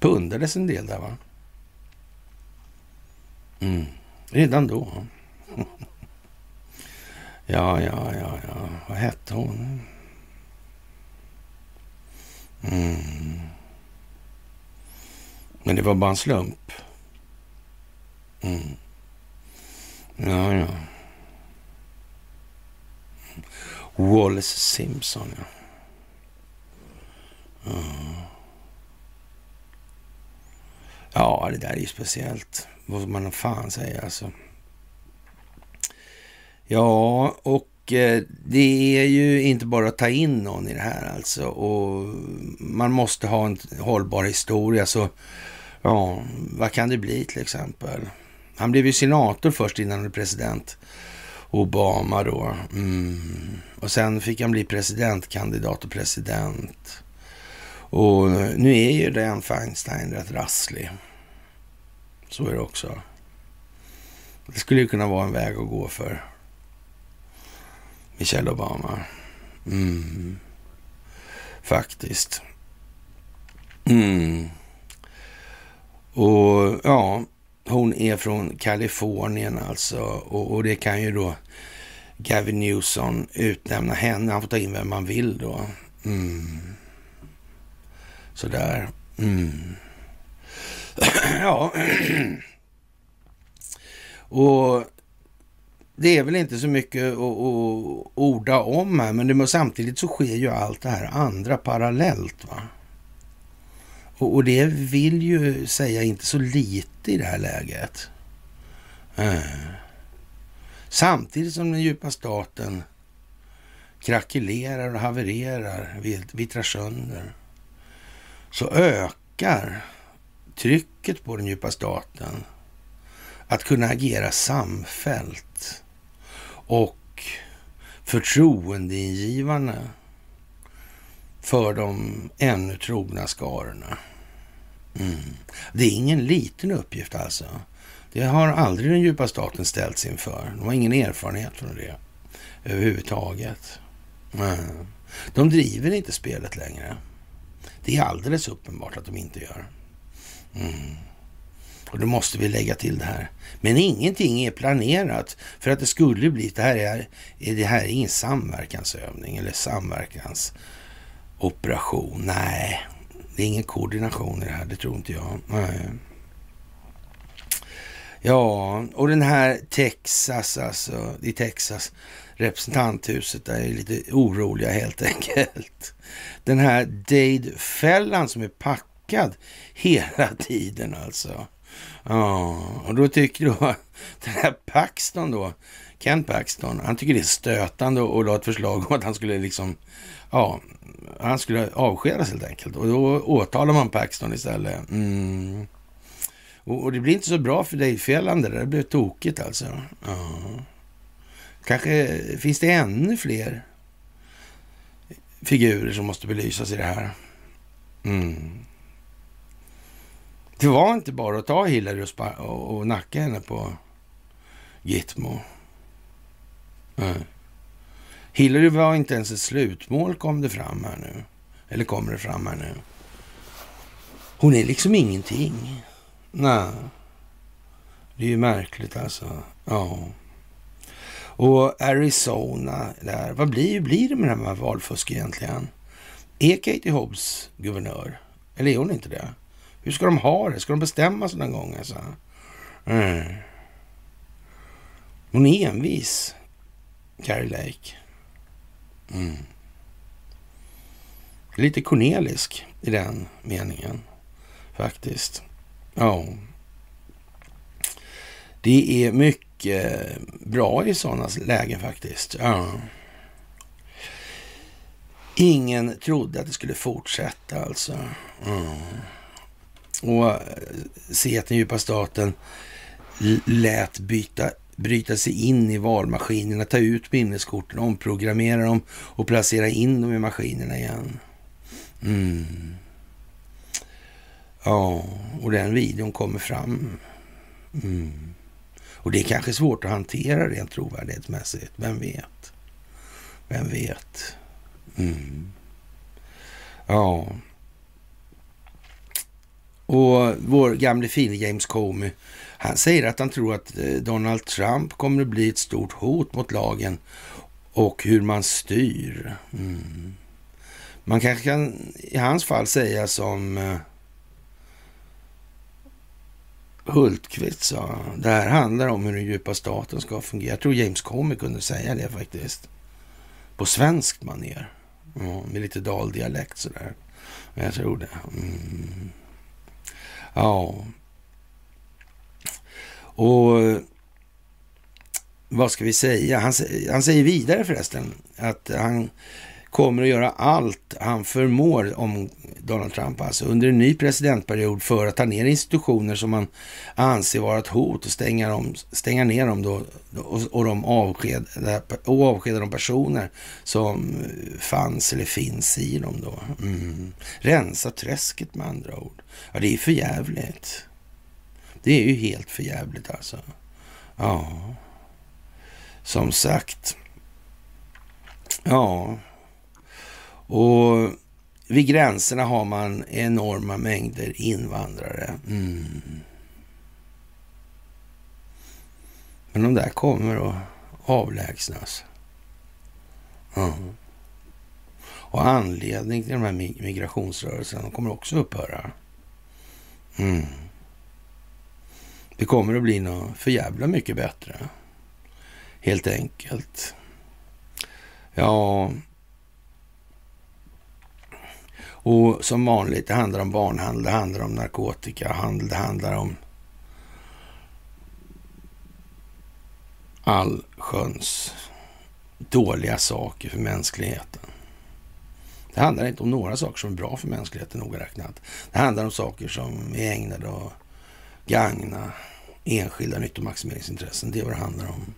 Pundades en del där va? Mm. Redan då. [laughs] ja, ja, ja, ja. Vad hette hon? Mm. Men det var bara en slump. Mm. Ja, ja. Wallace Simpson, ja. ja. Ja, det där är ju speciellt. Vad ska man fan säga alltså. Ja, och eh, det är ju inte bara att ta in någon i det här alltså. Och man måste ha en hållbar historia. Så ja, vad kan det bli till exempel? Han blev ju senator först innan han blev president. Obama då. Mm. Och sen fick han bli presidentkandidat och president. Och nu är ju den Feinstein rätt rasslig. Så är det också. Det skulle ju kunna vara en väg att gå för Michelle Obama. Mm. Faktiskt. Mm. Och ja, hon är från Kalifornien alltså. Och, och, det kan ju då Gavin Newsom utnämna henne. Han får ta in vem man vill då. Mm. Sådär. Mm. [clears throat] ja. [clears throat] och det är väl inte så mycket att, att orda om här, men det, samtidigt så sker ju allt det här andra parallellt. va? Och, och det vill ju säga inte så lite i det här läget. Äh. Samtidigt som den djupa staten krackelerar och havererar, vittrar sönder, så ökar trycket på den djupa staten att kunna agera samfällt och förtroendeingivande för de ännu trogna skarorna. Mm. Det är ingen liten uppgift alltså. Det har aldrig den djupa staten ställts inför. De har ingen erfarenhet från det överhuvudtaget. Mm. De driver inte spelet längre. Det är alldeles uppenbart att de inte gör. Mm. Och då måste vi lägga till det här. Men ingenting är planerat för att det skulle bli, det här är, det här är ingen samverkansövning eller samverkansoperation. Nej, det är ingen koordination i det här, det tror inte jag. Nej. Ja, och den här Texas, alltså i Texas, representanthuset, där är lite oroliga helt [laughs] enkelt. Den här Dade-fällan som är packad hela tiden alltså. Ja, och då tycker då [laughs] den här Paxton då, Ken Paxton, han tycker det är stötande och la ett förslag om att han skulle liksom, ja, han skulle avskedas helt enkelt. Och då åtalar man Paxton istället. Mm. Och, och, det blir inte så bra för dig Fjällande, det blir tokigt alltså. Ja. Kanske finns det ännu fler figurer som måste belysas i det här. Mm. Det var inte bara att ta Hillary och, och, och nacka henne på Gitmo. Nej. Hillary var inte ens ett slutmål kom det fram här nu. Eller kommer det fram här nu. Hon är liksom ingenting. Nej. Det är ju märkligt alltså. Ja. Och Arizona där. Vad blir, blir det med det här valfusk egentligen? Är Katie Hobbs guvernör? Eller är hon inte det? Hur ska de ha det? Ska de bestämma sig någon gång? Alltså? Mm. Hon är envis, Carrie Lake. Mm. Lite kornelisk i den meningen, faktiskt. Ja. Det är mycket bra i sådana lägen faktiskt. Ja. Ingen trodde att det skulle fortsätta alltså. Mm och eh, se att den djupa staten lät byta, bryta sig in i valmaskinerna, ta ut minneskorten, omprogrammera dem och placera in dem i maskinerna igen. Mm. Ja, och den videon kommer fram. Mm. Och det är kanske svårt att hantera rent trovärdighetsmässigt. Vem vet? Vem vet? Mm. Ja, och vår gamle fine James Comey, han säger att han tror att eh, Donald Trump kommer att bli ett stort hot mot lagen och hur man styr. Mm. Man kanske kan i hans fall säga som eh, Hultqvist sa. Det här handlar om hur den djupa staten ska fungera. Jag tror James Comey kunde säga det faktiskt. På svenskt manér. Ja, med lite daldialekt sådär. Jag tror det. Mm. Ja. Och vad ska vi säga? Han, han säger vidare förresten att han kommer att göra allt han förmår om Donald Trump, alltså under en ny presidentperiod för att ta ner institutioner som man anser vara ett hot och stänga, dem, stänga ner dem då och, och, de avskeda, och avskeda de personer som fanns eller finns i dem då. Mm. Rensa träsket med andra ord. Ja, det är för jävligt. Det är ju helt för jävligt alltså. Ja, som sagt. Ja, och vid gränserna har man enorma mängder invandrare. Mm. Men de där kommer att avlägsnas. Mm. Och anledning till de här migrationsrörelserna kommer också upphöra. Mm. Det kommer att bli något för jävla mycket bättre. Helt enkelt. Ja, och som vanligt, det handlar om barnhandel, det handlar om narkotikahandel, det handlar om allsköns dåliga saker för mänskligheten. Det handlar inte om några saker som är bra för mänskligheten noga räknat. Det handlar om saker som är ägnade att gagna enskilda nyttomaximeringsintressen. Det är vad det handlar om.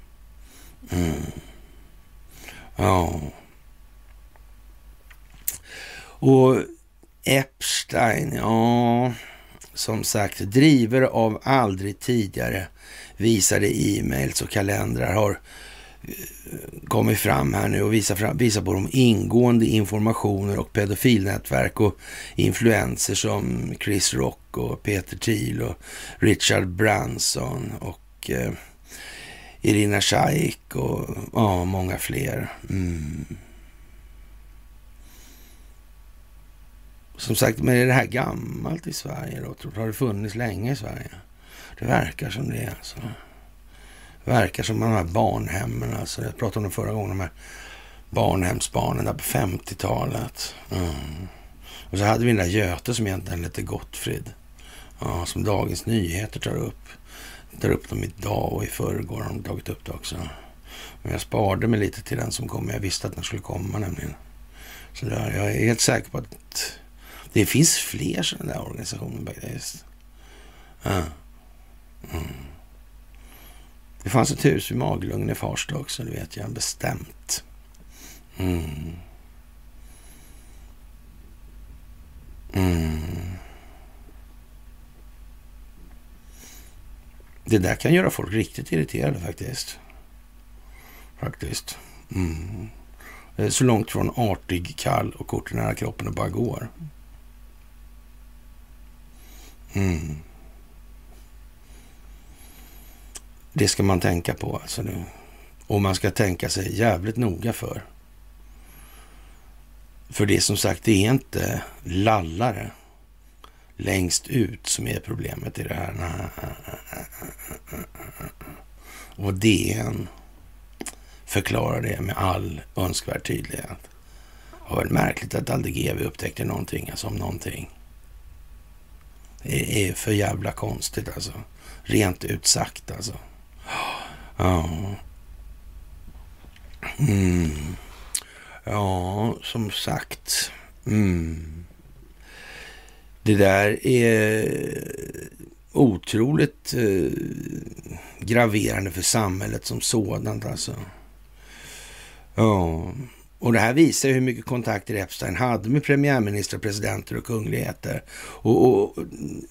Mm. Ja. Och Epstein, ja, som sagt, driver av aldrig tidigare visade e-mails och kalendrar har eh, kommit fram här nu och visar, fram, visar på de ingående informationer och pedofilnätverk och influenser som Chris Rock och Peter Thiel och Richard Branson och eh, Irina Shayk och ja, många fler. Mm. Som sagt, men är det här gammalt i Sverige då? Har det funnits länge i Sverige? Det verkar som det alltså. Det verkar som de här barnhemmen alltså. Jag pratade om det förra gången, de här barnhemsbarnen där på 50-talet. Mm. Och så hade vi den där Göte som egentligen hette Gottfrid. Ja, som Dagens Nyheter tar upp. Tar upp dem idag och i förrgår har de tagit upp det också. Men jag sparade mig lite till den som kom. Jag visste att den skulle komma nämligen. Så där, jag är helt säker på att det finns fler sådana där organisationer faktiskt. Ja. Mm. Det fanns ett hus vid Maglugn i Farsta också, det vet jag bestämt. Mm. Mm. Det där kan göra folk riktigt irriterade faktiskt. Faktiskt. Mm. Eh, så långt från artig, kall och kort nära kroppen det bara går. Mm. Det ska man tänka på alltså nu. Och man ska tänka sig jävligt noga för. För det som sagt, det är inte lallare längst ut som är problemet i det här. Och DN förklarar det med all önskvärd tydlighet. Det var väl märkligt att Aldegeve upptäckte någonting, alltså om någonting. Det är för jävla konstigt alltså. Rent ut sagt alltså. Ja. Mm. Ja, som sagt. Mm. Det där är otroligt eh, graverande för samhället som sådant alltså. Ja, och det här visar hur mycket kontakter Epstein hade med premiärministrar, presidenter och kungligheter. Och, och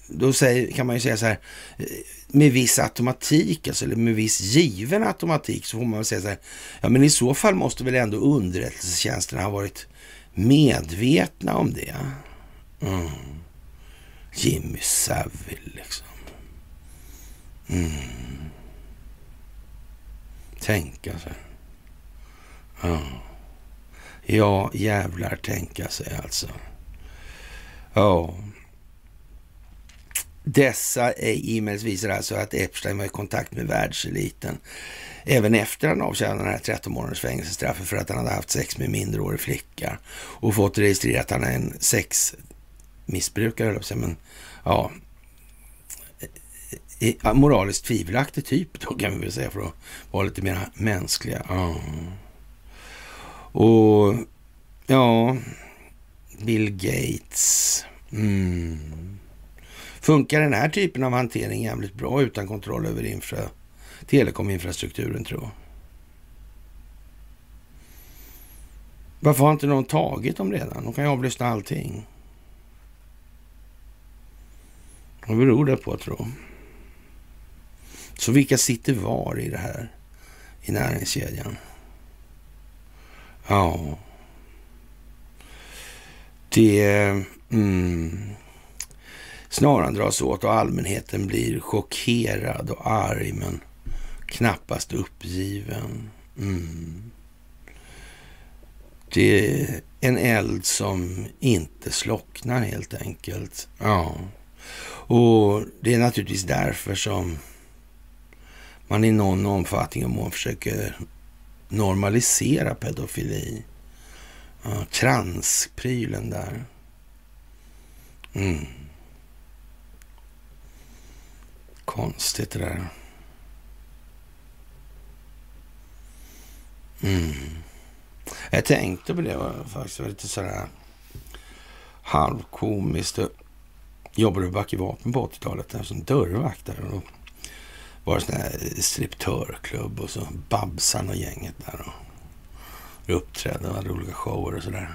då säger, kan man ju säga så här, eh, med viss automatik, alltså, eller med viss given automatik, så får man väl säga så här, ja men i så fall måste väl ändå underrättelsetjänsterna ha varit medvetna om det. Mm. Jimmy Savile liksom. Mm. Tänka sig. Ja. Ja, jävlar tänka sig alltså. Ja. Dessa e-mails visar alltså att Epstein var i kontakt med världseliten även efter han avtjänade den här 13 månaders fängelsestraffet för att han hade haft sex med minderårig flicka och fått registrerat att han är en sexmissbrukare, höll jag men ja, e, e, moraliskt tvivelaktig typ då kan vi väl säga för att vara lite mer mänskliga. Mm. Och ja, Bill Gates. Mm. Funkar den här typen av hantering jävligt bra utan kontroll över infra, telekominfrastrukturen tror jag? Varför har inte någon tagit dem redan? De kan ju avlyssna allting. Vad beror det på tro? Så vilka sitter var i det här i näringskedjan? Ja. Det... Mm, snaran dras åt och allmänheten blir chockerad och arg men knappast uppgiven. Mm. Det är en eld som inte slocknar helt enkelt. Ja. Och det är naturligtvis därför som man i någon omfattning och mån försöker normalisera pedofili. Ja, kransprylen där. Mm. Konstigt det där. Mm. Jag tänkte på det var faktiskt. var lite sådär halvkomiskt. Jag jobbade Back i vapen på 80-talet som dörrvakt där. Och var det sån här striptörklubb och så Babsan och gänget där. Och uppträdde och hade olika shower och sådär.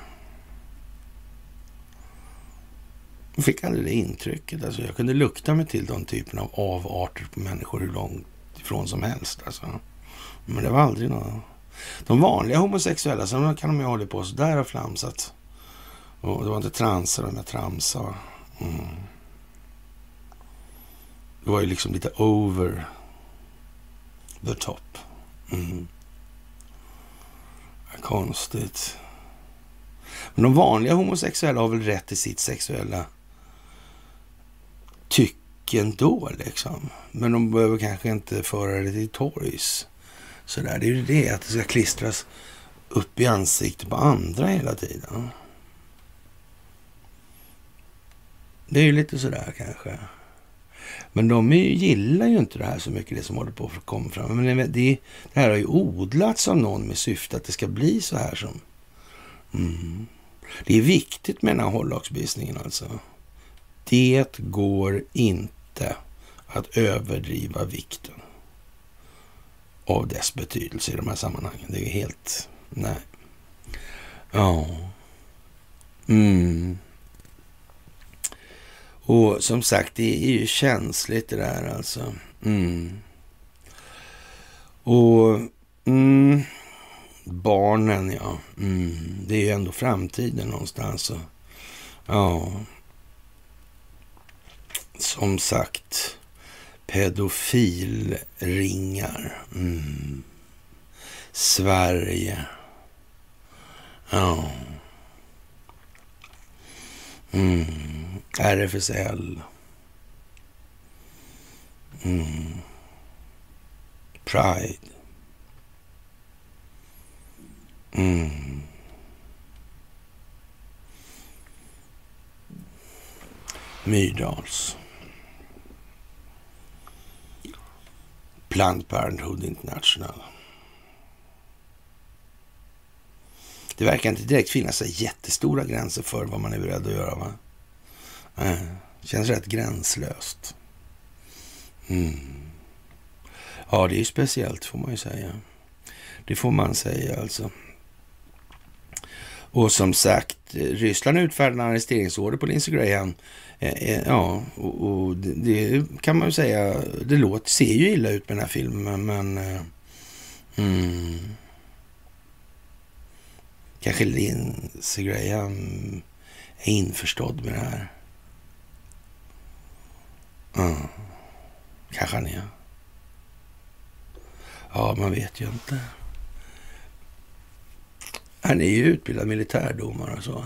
Jag fick aldrig det intrycket. Alltså, jag kunde lukta mig till den typen av avarter på människor hur långt ifrån som helst. Alltså. Men det var aldrig något De vanliga homosexuella, sen kan de ju hålla på sådär och flamsat. Och det var inte transar, men tramsar. Mm. Det var ju liksom lite over the top. Mm. Konstigt. Men de vanliga homosexuella har väl rätt till sitt sexuella tycke ändå liksom. Men de behöver kanske inte föra det till torgs. Sådär. Det är ju det, att det ska klistras upp i ansiktet på andra hela tiden. Det är ju lite sådär kanske. Men de ju, gillar ju inte det här så mycket, det som håller på att komma fram. Men det, det här har ju odlats av någon med syfte att det ska bli så här som... Mm. Det är viktigt med den här hållhaksbissningen alltså. Det går inte att överdriva vikten av dess betydelse i de här sammanhangen. Det är helt... Nej. Ja. Mm. Och som sagt, det är ju känsligt det där alltså. Mm. Och mm, barnen, ja. Mm, det är ju ändå framtiden någonstans. Och, ja. Som sagt, pedofilringar. Mm. Sverige. Ja. Mm. RFSL. Mm. Pride. Mm. Myrdals. Planned Parenthood International. Det verkar inte direkt finnas så jättestora gränser för vad man är beredd att göra. Va? Äh, känns rätt gränslöst. Mm. Ja, det är ju speciellt får man ju säga. Det får man säga alltså. Och som sagt, Ryssland utfärdade en arresteringsorder på Lindsey Graham. Eh, eh, ja, och, och det, det, kan man ju säga, det låter, ser ju illa ut med den här filmen, men... Mm, kanske Lindsey Graham är införstådd med det här. Mm. Kanske han är. Ja, man vet ju inte. Han är ju utbildad militärdomare och så.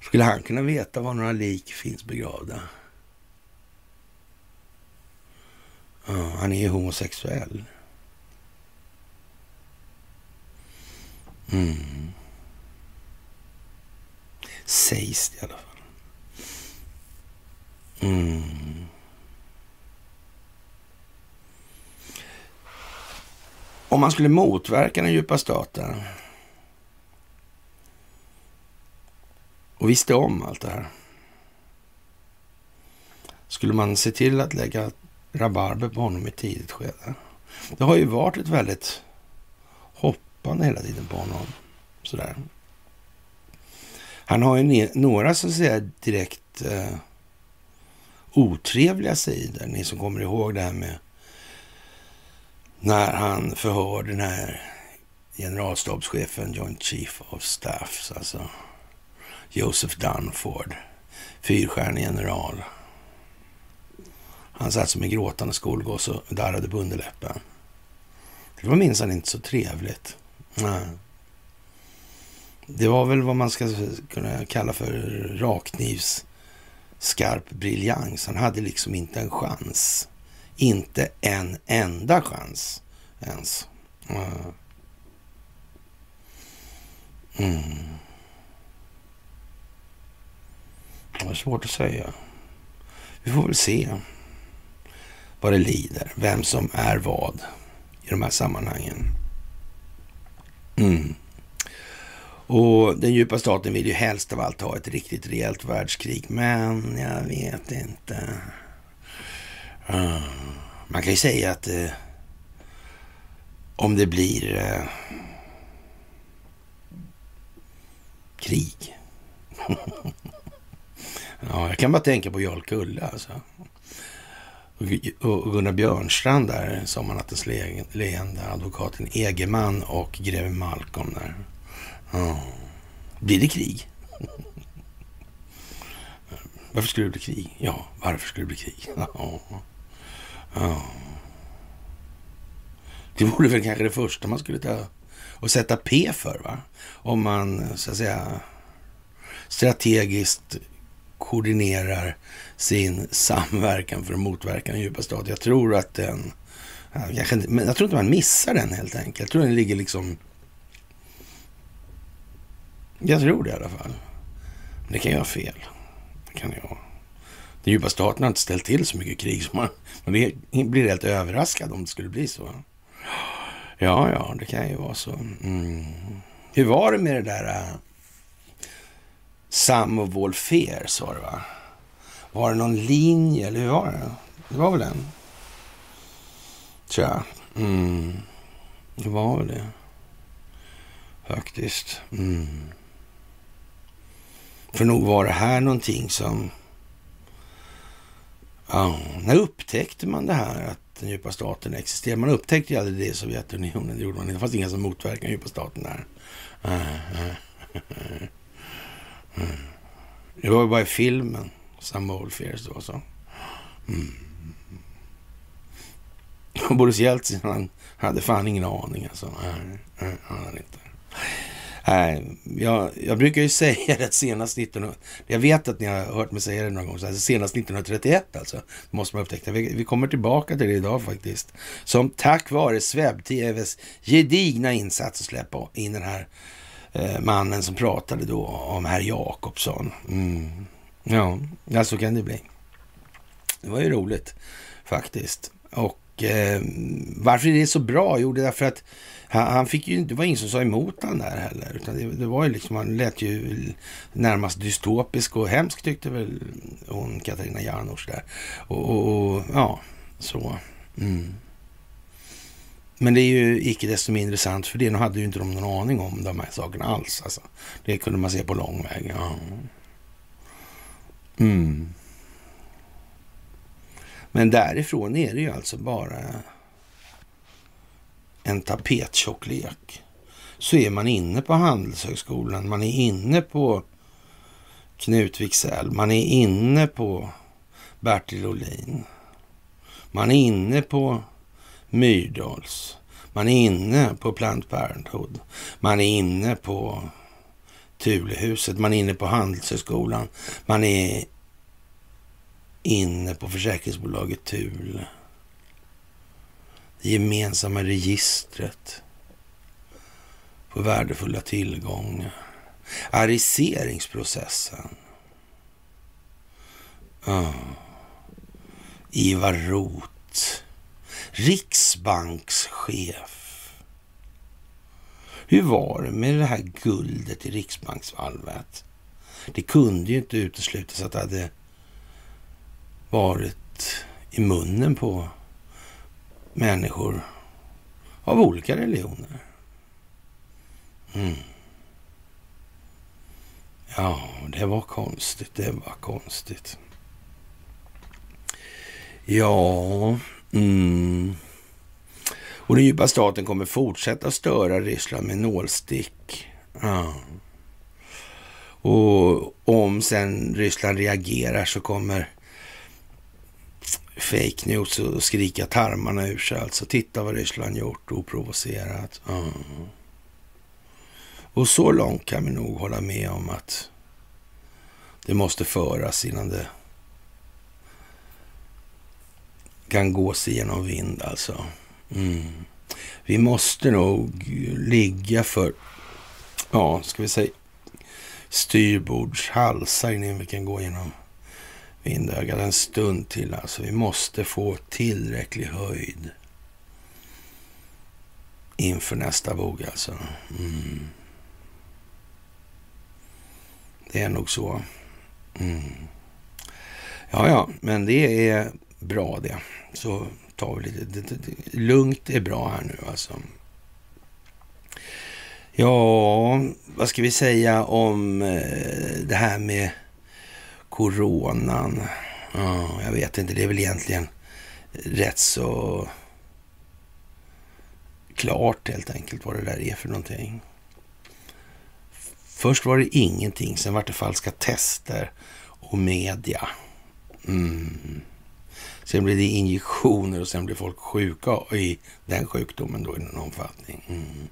Skulle han kunna veta var några lik finns begravda? Ja, han är ju homosexuell. Mm. Sägs det i alla fall. Mm. Om man skulle motverka den djupa staten och visste om allt det här. Skulle man se till att lägga rabarber på honom i tidigt skede? Det har ju varit ett väldigt hoppande hela tiden på honom. Sådär. Han har ju några så att säga direkt eh, otrevliga sidor. Ni som kommer ihåg det här med när han förhör den här generalstabschefen, Joint Chief of Staff, alltså Joseph Dunford, fyrstjärnig general. Han satt som en gråtande skolgås och darrade på underläppen. Det var minsann inte så trevligt. Nej. Det var väl vad man ska kunna kalla för rakknivs skarp briljans. Han hade liksom inte en chans. Inte en enda chans ens. Mm. Det var svårt att säga. Vi får väl se vad det lider. Vem som är vad i de här sammanhangen. Mm. Och den djupa staten vill ju helst av allt ha ett riktigt rejält världskrig. Men jag vet inte. Ah. Man kan ju säga att eh, om det blir eh, krig. [laughs] ja, jag kan bara tänka på Jarl Kulle alltså. Gunnar Björnstrand där, sommarnattens leende, advokaten Egeman och greve Malcolm där. Ja. Blir det krig? [laughs] Varför skulle det bli krig? Ja, varför skulle det bli krig? [laughs] Ja. ja. Det vore väl kanske det första man skulle ta och sätta P för, va? Om man, så att säga, strategiskt koordinerar sin samverkan för att motverka den djupa staten. Jag tror att den... Jag, kan, men jag tror inte man missar den helt enkelt. Jag tror den ligger liksom... Jag tror det i alla fall. Men det kan jag ha fel. Det kan jag. Den djupa staten har inte ställt till så mycket krig som man, man blir helt överraskad om det skulle bli så. Ja, ja, det kan ju vara så. Mm. Hur var det med det där äh, Sam of all fears var det va? Var det någon linje eller hur var det? Det var väl den? Tja. Mm. Det var väl det. Faktiskt. Mm. För nog var det här någonting som... Ja, när upptäckte man det här att den djupa staten existerar? Man upptäckte ju aldrig det i Sovjetunionen. Det gjorde man inte. Det fanns inga som motverkade den djupa staten där. [laughs] Mm. Det var ju bara i filmen. Samma Old Fears då. Så. Mm. Och Boris Jeltsin, han hade fan ingen aning alltså. Nej, nej han hade inte. Nej, jag, jag brukar ju [laughs] säga det senast 19... Jag vet att ni har hört mig säga det några gånger. Senast 1931 alltså. Måste man upptäcka. Vi, vi kommer tillbaka till det idag faktiskt. Som tack vare Sveb TVs gedigna insats att släppa in den här Eh, mannen som pratade då om herr Jakobsson. Mm. Ja, ja, så kan det bli. Det var ju roligt faktiskt. Och eh, varför är det så bra? Jo, det är därför att han, han, fick ju, det var ingen som sa emot honom där heller. Utan det, det, var ju liksom, han lät ju närmast dystopisk och hemsk tyckte väl hon Katarina Janouch där. Och, och, och, ja, så. Mm. Men det är ju icke desto mindre sant för det. Nu hade ju inte de någon aning om de här sakerna alls. Alltså. Det kunde man se på lång väg. Ja. Mm. Men därifrån är det ju alltså bara en tapettjocklek. Så är man inne på Handelshögskolan, man är inne på Knut Wicksell, man är inne på Bertil Ohlin. Man är inne på Myrdals. Man är inne på Planned Parenthood. Man är inne på Tulehuset. Man är inne på Handelshögskolan. Man är inne på försäkringsbolaget Thule. Det gemensamma registret på värdefulla tillgångar. Ariseringsprocessen. Oh. Ivar Roth. Riksbankschef. Hur var det med det här guldet i Riksbanksvalvet? Det kunde ju inte uteslutas att det hade varit i munnen på människor av olika religioner. Mm. Ja, det var konstigt. Det var konstigt. Ja, mm. Och den djupa staten kommer fortsätta störa Ryssland med nålstick. Ja. Och om sen Ryssland reagerar så kommer fake news och skrika tarmarna ur sig. Alltså titta vad Ryssland gjort oprovocerat. Ja. Och så långt kan vi nog hålla med om att det måste föras innan det kan gås igenom vind alltså. Mm. Vi måste nog ligga för, ja, ska vi säga styrbords halsar innan vi kan gå igenom vindögat en stund till. Alltså, vi måste få tillräcklig höjd inför nästa bog alltså. Mm. Det är nog så. Mm. Ja, ja, men det är bra det. Så tar vi lite... Det, det, det, lugnt är bra här nu alltså. Ja, vad ska vi säga om eh, det här med coronan? Ja, jag vet inte, det är väl egentligen rätt så klart helt enkelt vad det där är för någonting. Först var det ingenting, sen var det falska tester och media. Mm. Sen blir det injektioner och sen blir folk sjuka i den sjukdomen då i någon omfattning. Mm.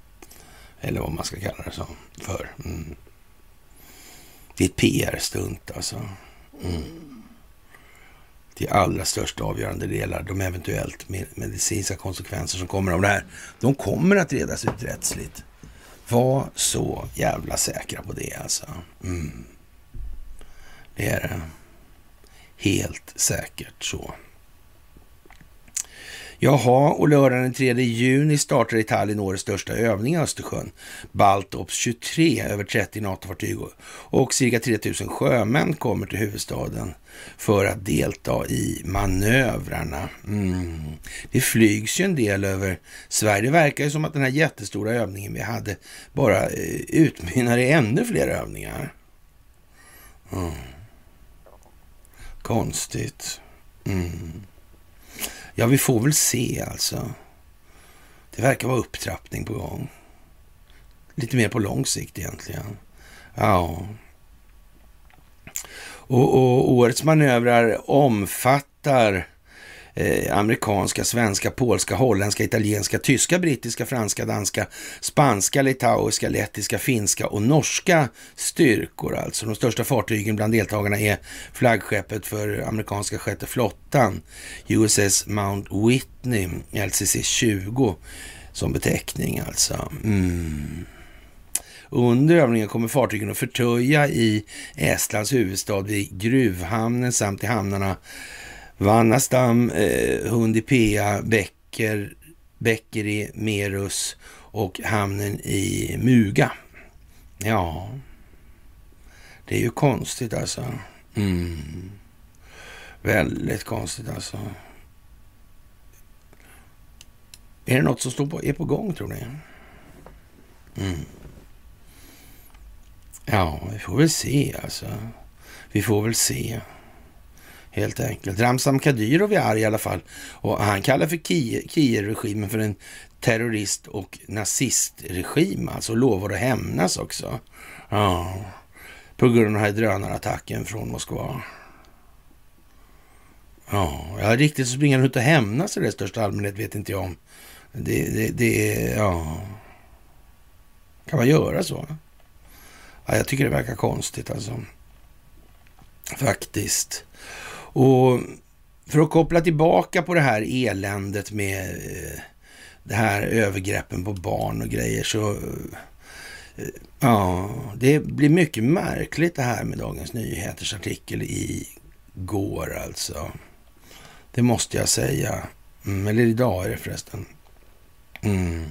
Eller vad man ska kalla det så för. Mm. Det är ett PR-stunt alltså. Mm. Till allra största avgörande delar, de eventuellt medicinska konsekvenser som kommer av det här, de kommer att redas ut rättsligt. Var så jävla säkra på det alltså. Mm. Det är det. Helt säkert så. Jaha, och lördagen den 3 juni startar i Tallinn årets största övning i Östersjön. Baltops 23, över 30 NATO-fartyg och cirka 3000 sjömän kommer till huvudstaden för att delta i manövrarna. Mm. Det flygs ju en del över Sverige. Det verkar ju som att den här jättestora övningen vi hade bara eh, utmynnar i ännu fler övningar. Mm. Konstigt. Mm. Ja, vi får väl se alltså. Det verkar vara upptrappning på gång. Lite mer på lång sikt egentligen. Ja. Och, och årets manövrar omfattar eh, amerikanska, svenska, polska, holländska, italienska, tyska, brittiska, franska, danska, spanska, litauiska, lettiska, finska och norska styrkor. Alltså de största fartygen bland deltagarna är flaggskeppet för amerikanska sjätte flottan, USS Mount Whitney, LCC 20 som beteckning alltså. Mm. Under övningen kommer fartygen att förtöja i Estlands huvudstad vid gruvhamnen samt i hamnarna Vannastam, eh, Hundipea, Bäcker, Bäckeri, Merus och hamnen i Muga. Ja, det är ju konstigt alltså. Mm. Väldigt konstigt alltså. Är det något som står på, är på gång tror ni? Mm. Ja, vi får väl se alltså. Vi får väl se helt enkelt. Ramzan Kadyrov är arg i alla fall. Och han kallar för Kiev-regimen för en terrorist och nazistregim. Alltså lovar att hämnas också. Ja, på grund av den här drönarattacken från Moskva. Ja, ja riktigt så springer han ut och hämnas i det största allmänhet vet inte jag om. Det, det, det, ja. Kan man göra så? Ja, jag tycker det verkar konstigt alltså. Faktiskt. Och för att koppla tillbaka på det här eländet med eh, det här övergreppen på barn och grejer så eh, ja, det blir mycket märkligt det här med Dagens Nyheters artikel i går alltså. Det måste jag säga. Mm, eller idag är det förresten. Mm.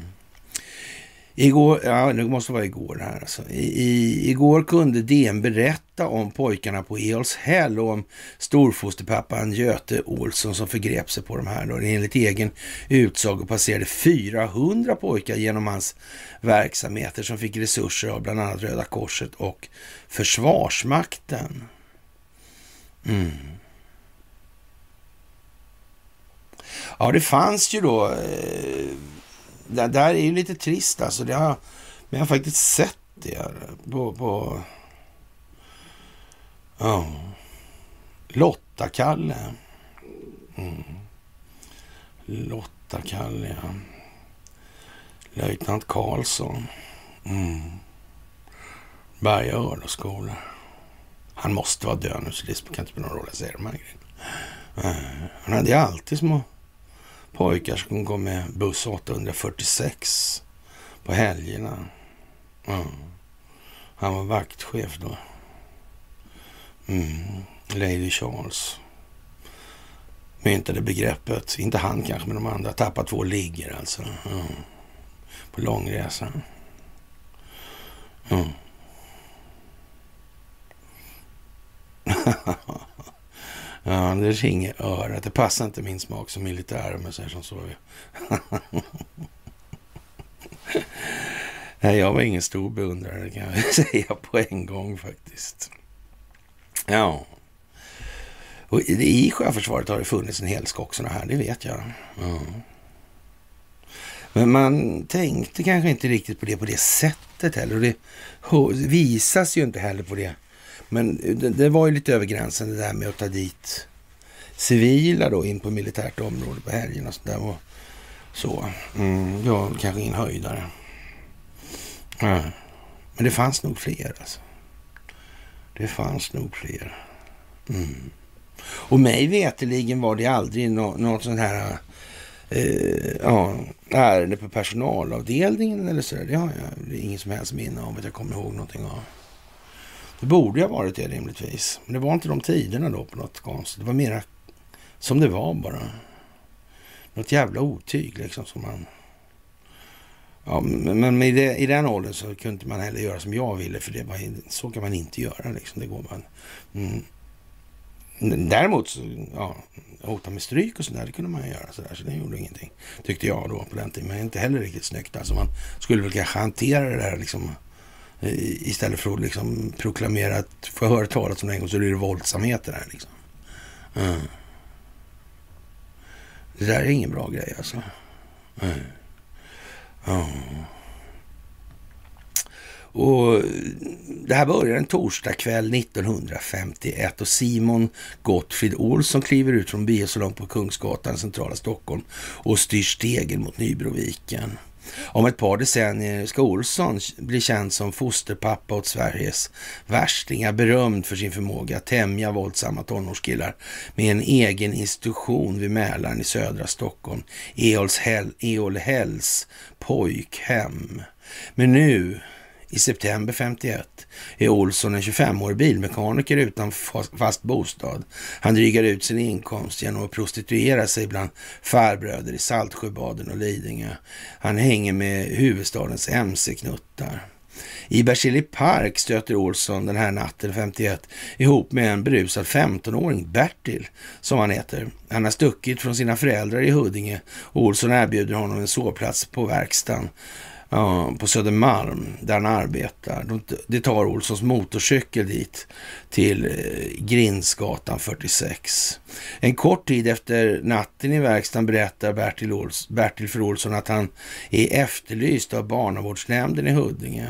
Igår, ja det måste vara igår det här alltså. I, i, igår kunde DN berätta om pojkarna på Eolshäll och om storfosterpappan Göte Olsson som förgrep sig på de här. Då. Enligt egen utsago passerade 400 pojkar genom hans verksamheter som fick resurser av bland annat Röda Korset och Försvarsmakten. Mm. Ja, det fanns ju då eh, det där är ju lite trist alltså. Det har, men jag har faktiskt sett det på... på ja. Lotta-Kalle. Mm. Lotta-Kalle, ja. Löjtnant Karlsson. Mm. Berga örlogsskola. Han måste vara död nu, så det kan inte spela någon roll Jag säger de här grejerna. Eh, han hade ju alltid små pojkar som går med buss 846 på helgerna. Mm. Han var vaktchef då. Mm. Lady Charles myntade begreppet, inte han kanske, men de andra, tappa två ligger alltså. Mm. På långresa. Mm. [laughs] [laughs] Ja, det ringer örat. Det passar inte min smak som militär om jag säger som så. [laughs] Nej, jag var ingen stor beundrare kan jag [laughs] säga på en gång faktiskt. Ja. Och i sjöförsvaret har det funnits en hel skock sådana här, det vet jag. Ja. Men man tänkte kanske inte riktigt på det på det sättet heller. Och det visas ju inte heller på det. Men det, det var ju lite över gränsen det där med att ta dit civila då in på militärt område på helgerna och sådär. Och så. Mm, var kanske ingen höjdare. Mm. Men det fanns nog fler alltså. Det fanns nog fler. Mm. Och mig veteligen var det aldrig no något sånt här eh, ja, ärende på personalavdelningen eller så. Det har jag det är ingen som helst minne av att jag kommer ihåg någonting av. Det borde ha varit det rimligtvis. Men det var inte de tiderna då på något konstigt. Det var mera som det var bara. Något jävla otyg liksom som man... Ja, men, men i, det, i den åldern så kunde man heller göra som jag ville för det var, så kan man inte göra liksom. Det går man... Mm. Däremot så, ja, hota med stryk och sådär, det kunde man göra sådär, så det gjorde ingenting. Tyckte jag då på den tiden, men inte heller riktigt snyggt. Alltså man skulle väl kanske hantera det där liksom Eh, istället för att liksom proklamera att får jag höra talas om det en gång så blir det våldsamheter här liksom. Mm. Det där är ingen bra grej alltså. Mm. Mm. Och eh, det här börjar en torsdagkväll 1951 och Simon Gottfrid Olsson kliver ut från biosalong på Kungsgatan, centrala Stockholm och styr stegen mot Nybroviken. Om ett par decennier ska Olsson bli känd som fosterpappa åt Sveriges värstingar, berömd för sin förmåga att tämja våldsamma tonårskillar med en egen institution vid Mälaren i södra Stockholm, Eolhälls pojkhem. Men nu i september 51 är Olsson en 25-årig bilmekaniker utan fast bostad. Han drygar ut sin inkomst genom att prostituera sig bland farbröder i Saltsjöbaden och Lidingö. Han hänger med huvudstadens mc-knuttar. I Berzelii park stöter Olsson den här natten 51 ihop med en berusad 15-åring, Bertil, som han heter. Han har stuckit från sina föräldrar i Huddinge och Olsson erbjuder honom en sovplats på verkstaden ja, på Södermalm där han arbetar. Det tar Olssons motorcykel dit till eh, Grindsgatan 46. En kort tid efter natten i verkstaden berättar Bertil, Ols, Bertil för Olsson att han är efterlyst av barnavårdsnämnden i Huddinge.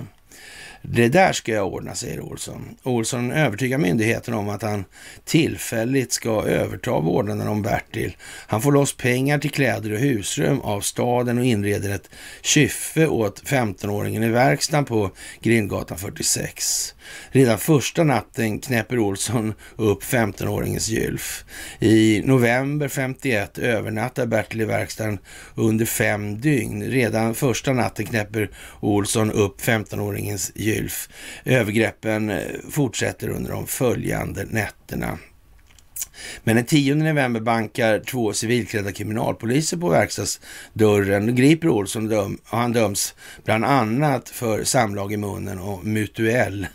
Det där ska jag ordna, säger Olsson. Olsson övertygar myndigheten om att han tillfälligt ska överta vårdnaden om Bertil. Han får loss pengar till kläder och husrum av staden och inreder ett kyffe åt 15-åringen i verkstaden på Grindgatan 46. Redan första natten knäpper Olsson upp 15-åringens gylf. I november 51 övernattar Bertil i verkstaden under fem dygn. Redan första natten knäpper Olsson upp 15-åringens gylf. Övergreppen eh, fortsätter under de följande nätterna. Men den 10 november bankar två civilklädda kriminalpoliser på verkstadsdörren och griper Olsson och han döms bland annat för samlag i munnen och mutuell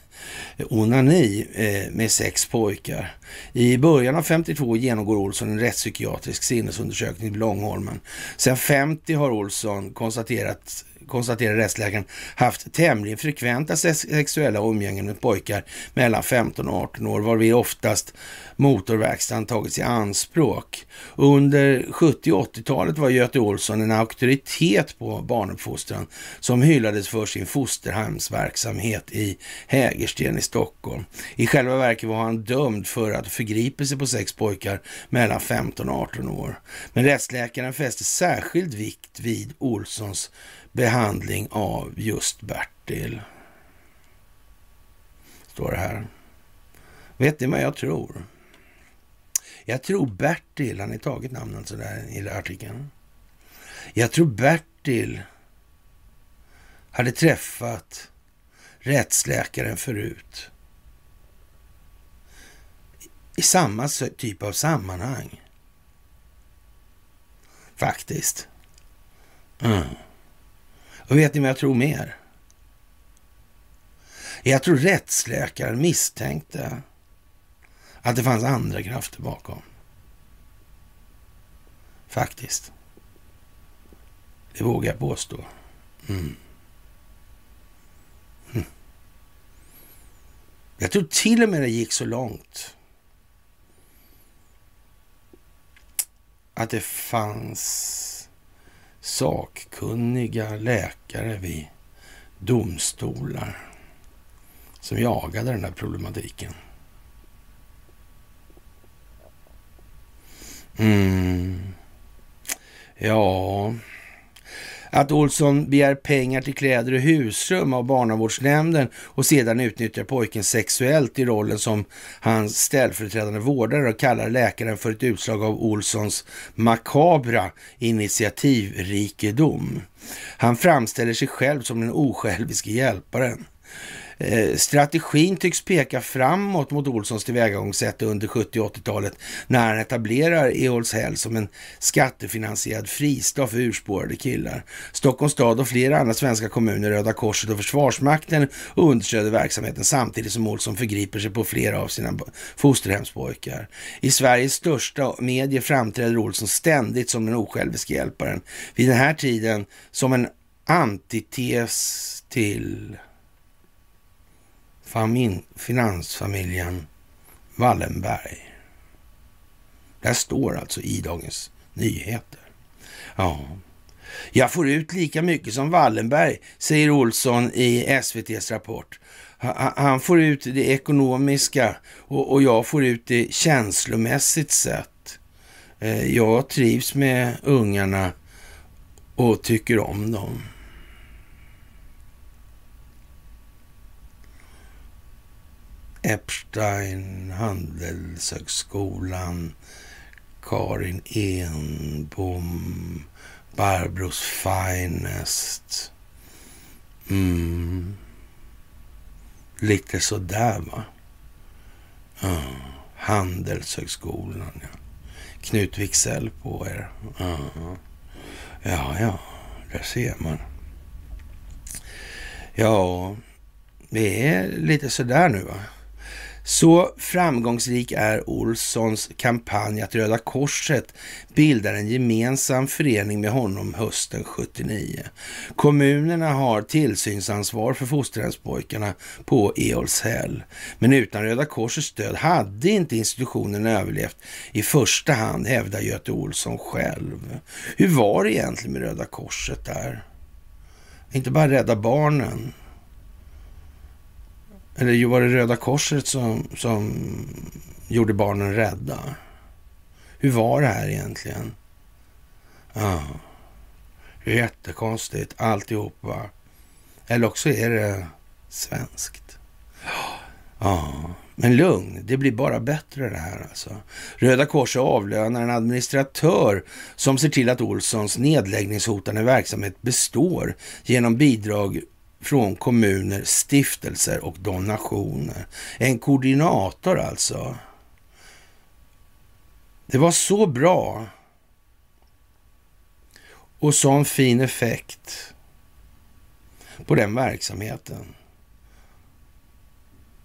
onani eh, med sex pojkar. I början av 52 genomgår Olsson en rättspsykiatrisk sinnesundersökning vid Långholmen. Sen 50 har Olsson konstaterat konstaterar rättsläkaren, haft tämligen frekventa sexuella umgängen med pojkar mellan 15 och 18 år, varvid oftast motorverkstaden tagits i anspråk. Under 70 och 80-talet var Göte Olsson en auktoritet på barnuppfostran som hyllades för sin fosterhemsverksamhet i Hägersten i Stockholm. I själva verket var han dömd för att förgripa sig på sex pojkar mellan 15 och 18 år. Men rättsläkaren fäste särskild vikt vid Olssons behandling av just Bertil. Står det här. Vet ni vad jag tror? Jag tror Bertil, han är tagit namnet sådär i artikeln. Jag tror Bertil hade träffat rättsläkaren förut. I samma typ av sammanhang. Faktiskt. Mm. Och vet ni vad jag tror mer? Jag tror rättsläkaren misstänkte att det fanns andra krafter bakom. Faktiskt. Det vågar jag påstå. Mm. Mm. Jag tror till och med det gick så långt att det fanns sakkunniga läkare vid domstolar som jagade den här problematiken. Mm. Ja, att Olsson begär pengar till kläder och husrum av barnavårdsnämnden och sedan utnyttjar pojken sexuellt i rollen som hans ställföreträdande vårdare och kallar läkaren för ett utslag av Olssons makabra initiativrikedom. Han framställer sig själv som den osjälviske hjälparen. Eh, strategin tycks peka framåt mot Olssons tillvägagångssätt under 70 och 80-talet när han etablerar Eolshäll som en skattefinansierad fristad för urspårade killar. Stockholms stad och flera andra svenska kommuner, Röda Korset och Försvarsmakten understöder verksamheten samtidigt som Olsson förgriper sig på flera av sina fosterhemspojkar. I Sveriges största medier framträder Olsson ständigt som den osjälviske hjälparen. Vid den här tiden som en antites till finansfamiljen Wallenberg. Det står alltså i Dagens Nyheter. Ja, jag får ut lika mycket som Wallenberg, säger Olsson i SVTs rapport. Han får ut det ekonomiska och jag får ut det känslomässigt sett. Eh, jag trivs med ungarna och tycker om dem. Epstein, Handelshögskolan, Karin Enbom, Barbros Finest. Mm. Lite sådär va. Ja. Handelshögskolan ja. Knut Wicksell på er. Ja, ja, ja där ser man. Ja, det är lite sådär nu va. Så framgångsrik är Olssons kampanj att Röda Korset bildar en gemensam förening med honom hösten 79. Kommunerna har tillsynsansvar för fosterhemspojkarna på Eolshäll. Men utan Röda Korsets stöd hade inte institutionen överlevt i första hand, hävdar Göte Olsson själv. Hur var det egentligen med Röda Korset där? Inte bara Rädda Barnen eller var det Röda Korset som, som gjorde barnen rädda? Hur var det här egentligen? Ja, det är jättekonstigt alltihopa. Eller också är det svenskt. Ja, men lugn, det blir bara bättre det här alltså. Röda Korset avlönar en administratör som ser till att Olssons nedläggningshotande verksamhet består genom bidrag från kommuner, stiftelser och donationer. En koordinator alltså. Det var så bra och sån fin effekt på den verksamheten.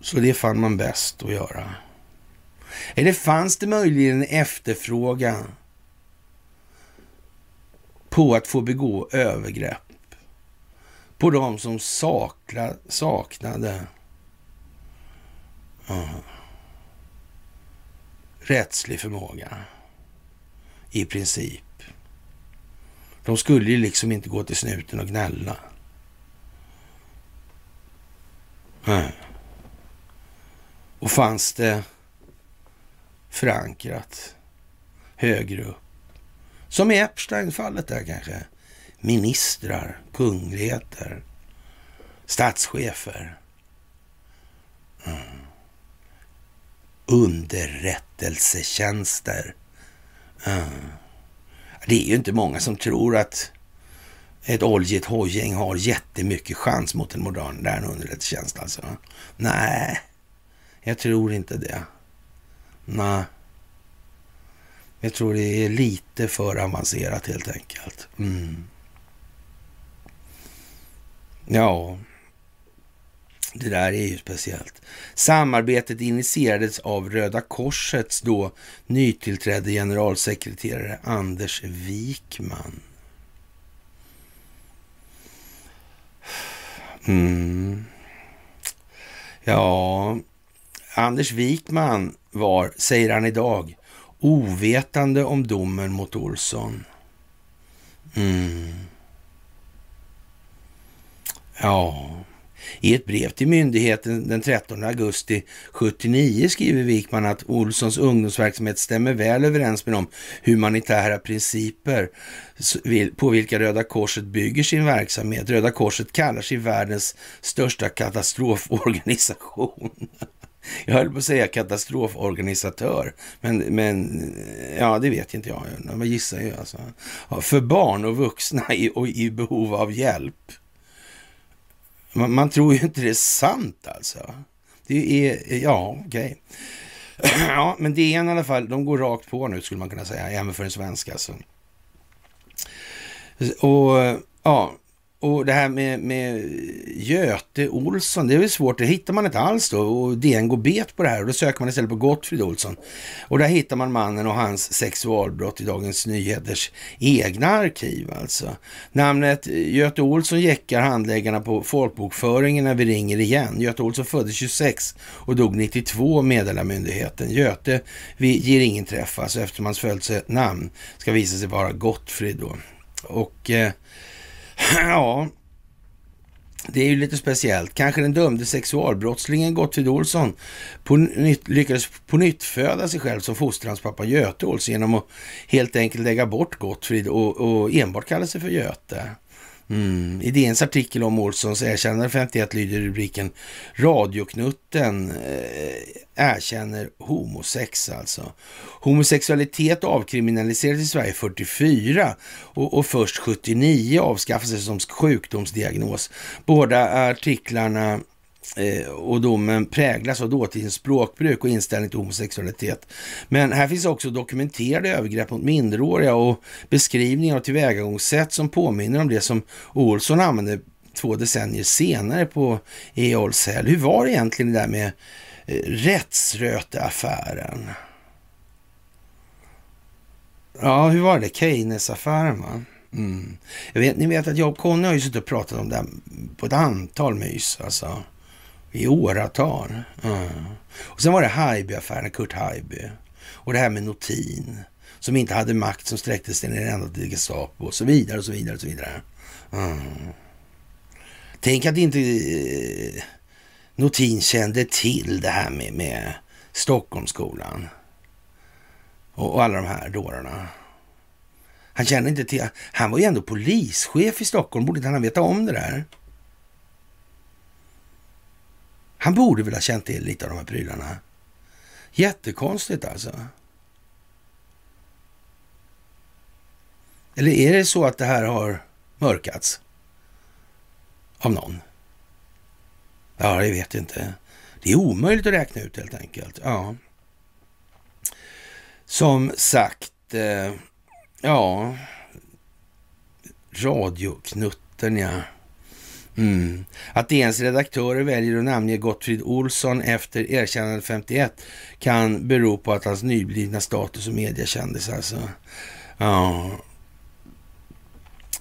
Så det fann man bäst att göra. Eller fanns det möjligen en efterfrågan på att få begå övergrepp på de som sakla, saknade uh, rättslig förmåga. I princip. De skulle ju liksom inte gå till snuten och gnälla. Uh. Och fanns det förankrat högre upp. Som i Epstein-fallet där kanske ministrar, kungligheter, statschefer. Mm. Underrättelsetjänster. Mm. Det är ju inte många som tror att ett oljigt hojgäng har jättemycket chans mot en modern underrättelsetjänst alltså. Nej, jag tror inte det. Nej. Jag tror det är lite för avancerat helt enkelt. Mm. Ja, det där är ju speciellt. Samarbetet initierades av Röda Korsets då nytillträdde generalsekreterare Anders Wikman. Mm. Ja, Anders Wikman var, säger han idag, ovetande om domen mot Olsson. Mm. Ja, i ett brev till myndigheten den 13 augusti 79 skriver Wikman att Olssons ungdomsverksamhet stämmer väl överens med de humanitära principer på vilka Röda Korset bygger sin verksamhet. Röda Korset kallar sig världens största katastroforganisation. [laughs] Jag höll på att säga katastroforganisatör, men, men ja, det vet inte jag. Jag gissar ju alltså. för barn och vuxna i, och i behov av hjälp. Man, man, tror ju inte det är sant alltså. Det är, ja, okej. Okay. [clears throat] ja, men det är i alla fall, de går rakt på nu skulle man kunna säga, även för en svensk alltså. Och ja, och det här med, med Göte Olsson, det är väl svårt. Det hittar man inte alls då. Och DN går bet på det här och då söker man istället på Gottfrid Olsson. Och där hittar man mannen och hans sexualbrott i Dagens Nyheters egna arkiv alltså. Namnet Göte Olsson jäckar handläggarna på folkbokföringen när vi ringer igen. Göte Olsson föddes 26 och dog 92 meddelar myndigheten. Göte vi ger ingen träff alltså eftersom hans födelsenamn ska visa sig vara Gottfrid då. Och eh, [laughs] Ja, det är ju lite speciellt. Kanske den dömde sexualbrottslingen Gottfrid Olsson på nytt, lyckades på nytt föda sig själv som fostrans pappa Göte Olsson genom att helt enkelt lägga bort Gottfrid och, och enbart kalla sig för Göte. Mm. I DNs artikel om Olssons erkännande 51 lyder rubriken Radioknutten eh, erkänner homosex alltså. Homosexualitet avkriminaliserades i Sverige 44 och, och först 79 avskaffades som sjukdomsdiagnos. Båda artiklarna Eh, och domen präglas av dåtidens språkbruk och inställning till homosexualitet. Men här finns också dokumenterade övergrepp mot minderåriga och beskrivningar av tillvägagångssätt som påminner om det som Olsson använde två decennier senare på Eolshäll. Hur var det egentligen det där med eh, rättsröteaffären? Ja, hur var det? Keynes-affären va? Mm. Jag vet, ni vet att jag och Conny har ju suttit och pratat om det här på ett antal mys. Alltså i åratal. Mm. Och sen var det Haijby-affären, Kurt Haijby. Och det här med Notin, som inte hade makt som sträckte sig ner ända till Gestapo och så vidare och så vidare och så vidare. Mm. Tänk att inte eh, Notin kände till det här med, med Stockholmsskolan och, och alla de här dårarna. Han kände inte till, han var ju ändå polischef i Stockholm, borde inte han veta om det där? Han borde väl ha känt till lite av de här prylarna. Jättekonstigt alltså. Eller är det så att det här har mörkats av någon? Ja, det vet jag inte. Det är omöjligt att räkna ut helt enkelt. Ja. Som sagt, eh, ja, radioknutten ja. Mm. Att DNs redaktörer väljer att namnge Gottfrid Olsson efter erkännande 51 kan bero på att hans nyblivna status som mediakändis alltså. Ja.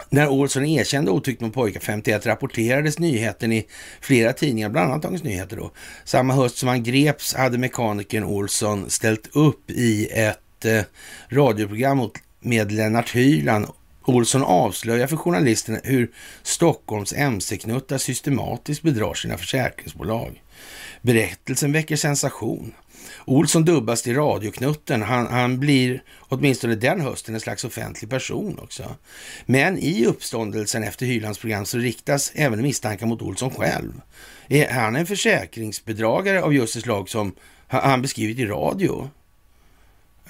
När Olsson erkände otyckt mot pojkar 51 rapporterades nyheten i flera tidningar, bland annat Dagens Nyheter då. Samma höst som han greps hade mekanikern Olsson ställt upp i ett eh, radioprogram mot, med Lennart Hyland Olsson avslöjar för journalisterna hur Stockholms mc-knuttar systematiskt bedrar sina försäkringsbolag. Berättelsen väcker sensation. Olsson dubbas till radioknutten. Han, han blir åtminstone den hösten en slags offentlig person också. Men i uppståndelsen efter Hylands program så riktas även misstankar mot Olsson själv. Är han en försäkringsbedragare av just det slag som han beskrivit i radio?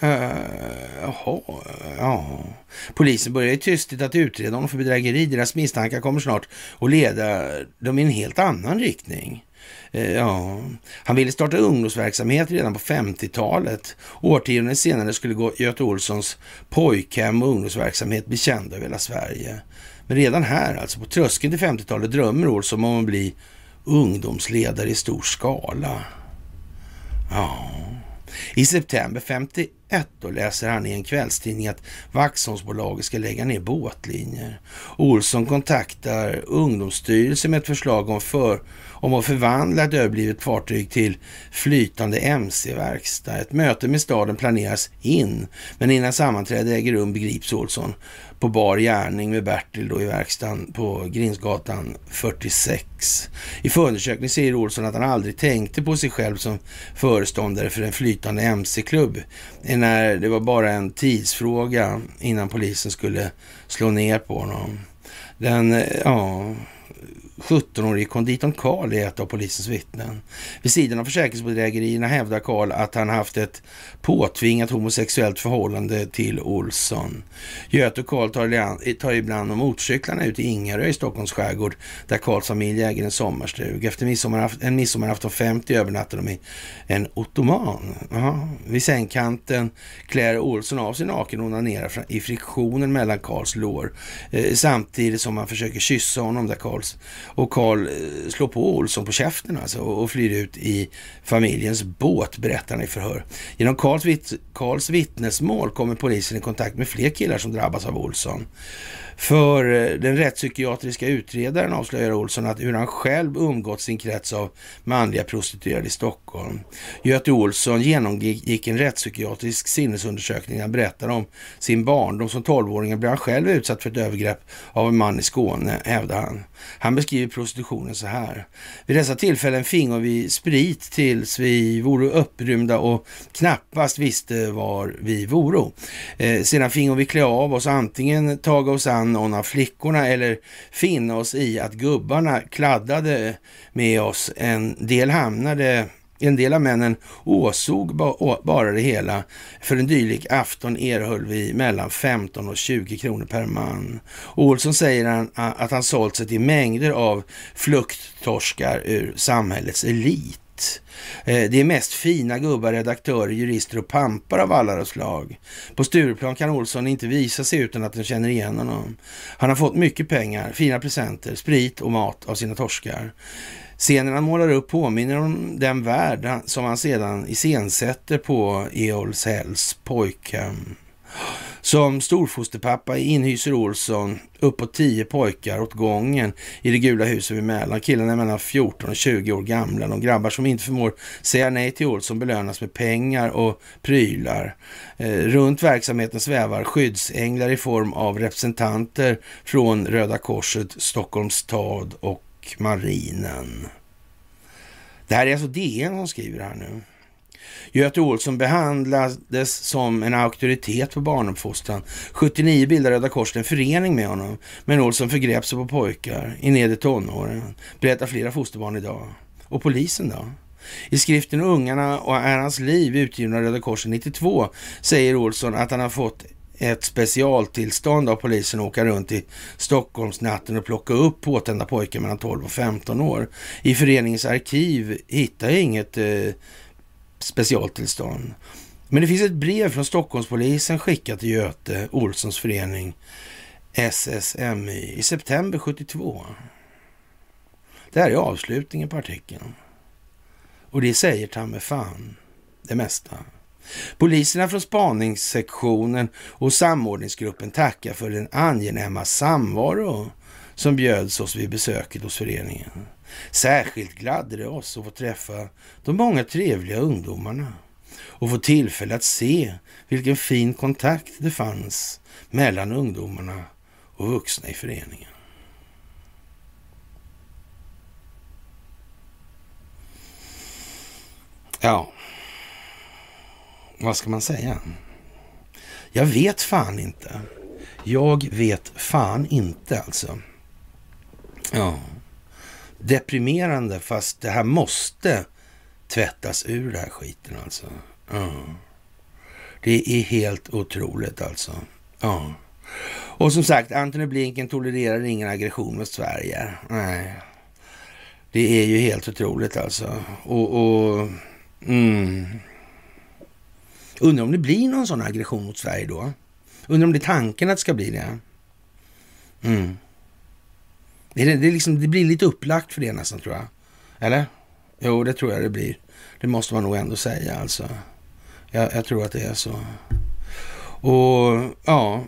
Uh, jaha, ja. Polisen börjar ju tystigt att utreda honom för bedrägeri. Deras misstankar kommer snart att leda dem i en helt annan riktning. Uh, ja. Han ville starta ungdomsverksamhet redan på 50-talet. Årtionden senare skulle Göte Olssons pojkhem och ungdomsverksamhet bli kända över hela Sverige. Men redan här, alltså på tröskeln till 50-talet, drömmer Olsson om att bli ungdomsledare i stor skala. Ja. I september 51 då läser han i en kvällstidning att Vaxholmsbolaget ska lägga ner båtlinjer. Olsson kontaktar Ungdomsstyrelsen med ett förslag om, för, om att förvandla ett överblivet fartyg till flytande mc-verkstad. Ett möte med staden planeras in, men innan sammanträdet äger rum begrips Olsson på bar gärning med Bertil då i verkstaden på Grinsgatan 46. I förundersökningen säger Olsson att han aldrig tänkte på sig själv som föreståndare för en flytande mc-klubb. När det var bara en tidsfråga innan polisen skulle slå ner på honom. Den, eh, ja, 17-årige konditorn Karl är ett av polisens vittnen. Vid sidan av försäkringsbedrägerierna hävdar Karl att han haft ett påtvingat homosexuellt förhållande till Olsson. Göte och Karl tar, tar ibland motorcyklarna ut i Ingarö i Stockholms skärgård där Karls familj äger en sommarstuga. Efter en midsommarafton 50 övernattar de i en ottoman. Aha. Vid sängkanten klär Olsson av sig naken och onanerar i friktionen mellan Karls lår eh, samtidigt som han försöker kyssa honom där Karls och Karl eh, slår på Olsson på käften alltså och flyr ut i familjens båt, berättar han i förhör. Genom Karls, vitt, Karls vittnesmål kommer polisen i kontakt med fler killar som drabbas av Olsson. För eh, den rättspsykiatriska utredaren avslöjar Olsson att hur han själv umgått sin krets av manliga prostituerade i Stockholm. Göte Olsson genomgick en rättspsykiatrisk sinnesundersökning. Han berättar om sin barndom. Som tolvåring blev han själv utsatt för ett övergrepp av en man i Skåne, hävdar han. Han beskriver prostitutionen så här. Vid dessa tillfällen fingo vi sprit tills vi vore upprymda och knappast visste var vi voro. Eh, sedan fingo vi klä av oss, antingen taga oss an någon av flickorna eller finna oss i att gubbarna kladdade med oss. En del hamnade en del av männen åsåg bara det hela. För en dylik afton erhöll vi mellan 15 och 20 kronor per man. Olsson säger att han sålt sig till mängder av flukttorskar ur samhällets elit. Eh, det är mest fina gubbar, redaktörer, jurister och pampar av alla slag. På Stureplan kan Olsson inte visa sig utan att den känner igen honom. Han har fått mycket pengar, fina presenter, sprit och mat av sina torskar. Scenen han målar upp påminner om den värld som han sedan iscensätter på Eolshälls pojkhem. Som storfosterpappa inhyser Olsson uppåt tio pojkar åt gången i det gula huset vid Mälaren. Killarna är mellan 14 och 20 år gamla. De grabbar som inte förmår säga nej till Olsson belönas med pengar och prylar. Eh, runt verksamheten svävar skyddsänglar i form av representanter från Röda Korset, Stockholms stad och marinen. Det här är alltså DN som skriver det här nu. Göte Olsson behandlades som en auktoritet på barnuppfostran. 79 bildade Röda Korset en förening med honom, men Olsson förgrep sig på pojkar i nedre tonåren, berättar flera fosterbarn idag. Och polisen då? I skriften Ungarna och är hans liv, utgiven av Röda Korset 92, säger Olsson att han har fått ett specialtillstånd av polisen att åka runt i Stockholmsnatten och plocka upp påtända pojkar mellan 12 och 15 år. I föreningens arkiv hittar jag inget eh, specialtillstånd. Men det finns ett brev från Stockholmspolisen skickat till Göte Olssons förening SSMY i september 72. Det här är avslutningen på artikeln. Och det säger ta med fan det mesta. Poliserna från spaningssektionen och samordningsgruppen tackar för den angenäma samvaro som bjöds oss vid besöket hos föreningen. Särskilt gladde det oss att få träffa de många trevliga ungdomarna och få tillfälle att se vilken fin kontakt det fanns mellan ungdomarna och vuxna i föreningen. Ja, vad ska man säga? Jag vet fan inte. Jag vet fan inte alltså. Ja. Deprimerande fast det här måste tvättas ur den här skiten alltså. Ja. Det är helt otroligt alltså. Ja. Och som sagt, Antony Blinken tolererar ingen aggression mot Sverige. Nej. Det är ju helt otroligt alltså. Och, och mm. Undrar om det blir någon sån aggression mot Sverige då? Undrar om det är tanken att det ska bli det? Mm. Det, det, det, liksom, det blir lite upplagt för det nästan tror jag. Eller? Jo, det tror jag det blir. Det måste man nog ändå säga alltså. Jag, jag tror att det är så. Och ja,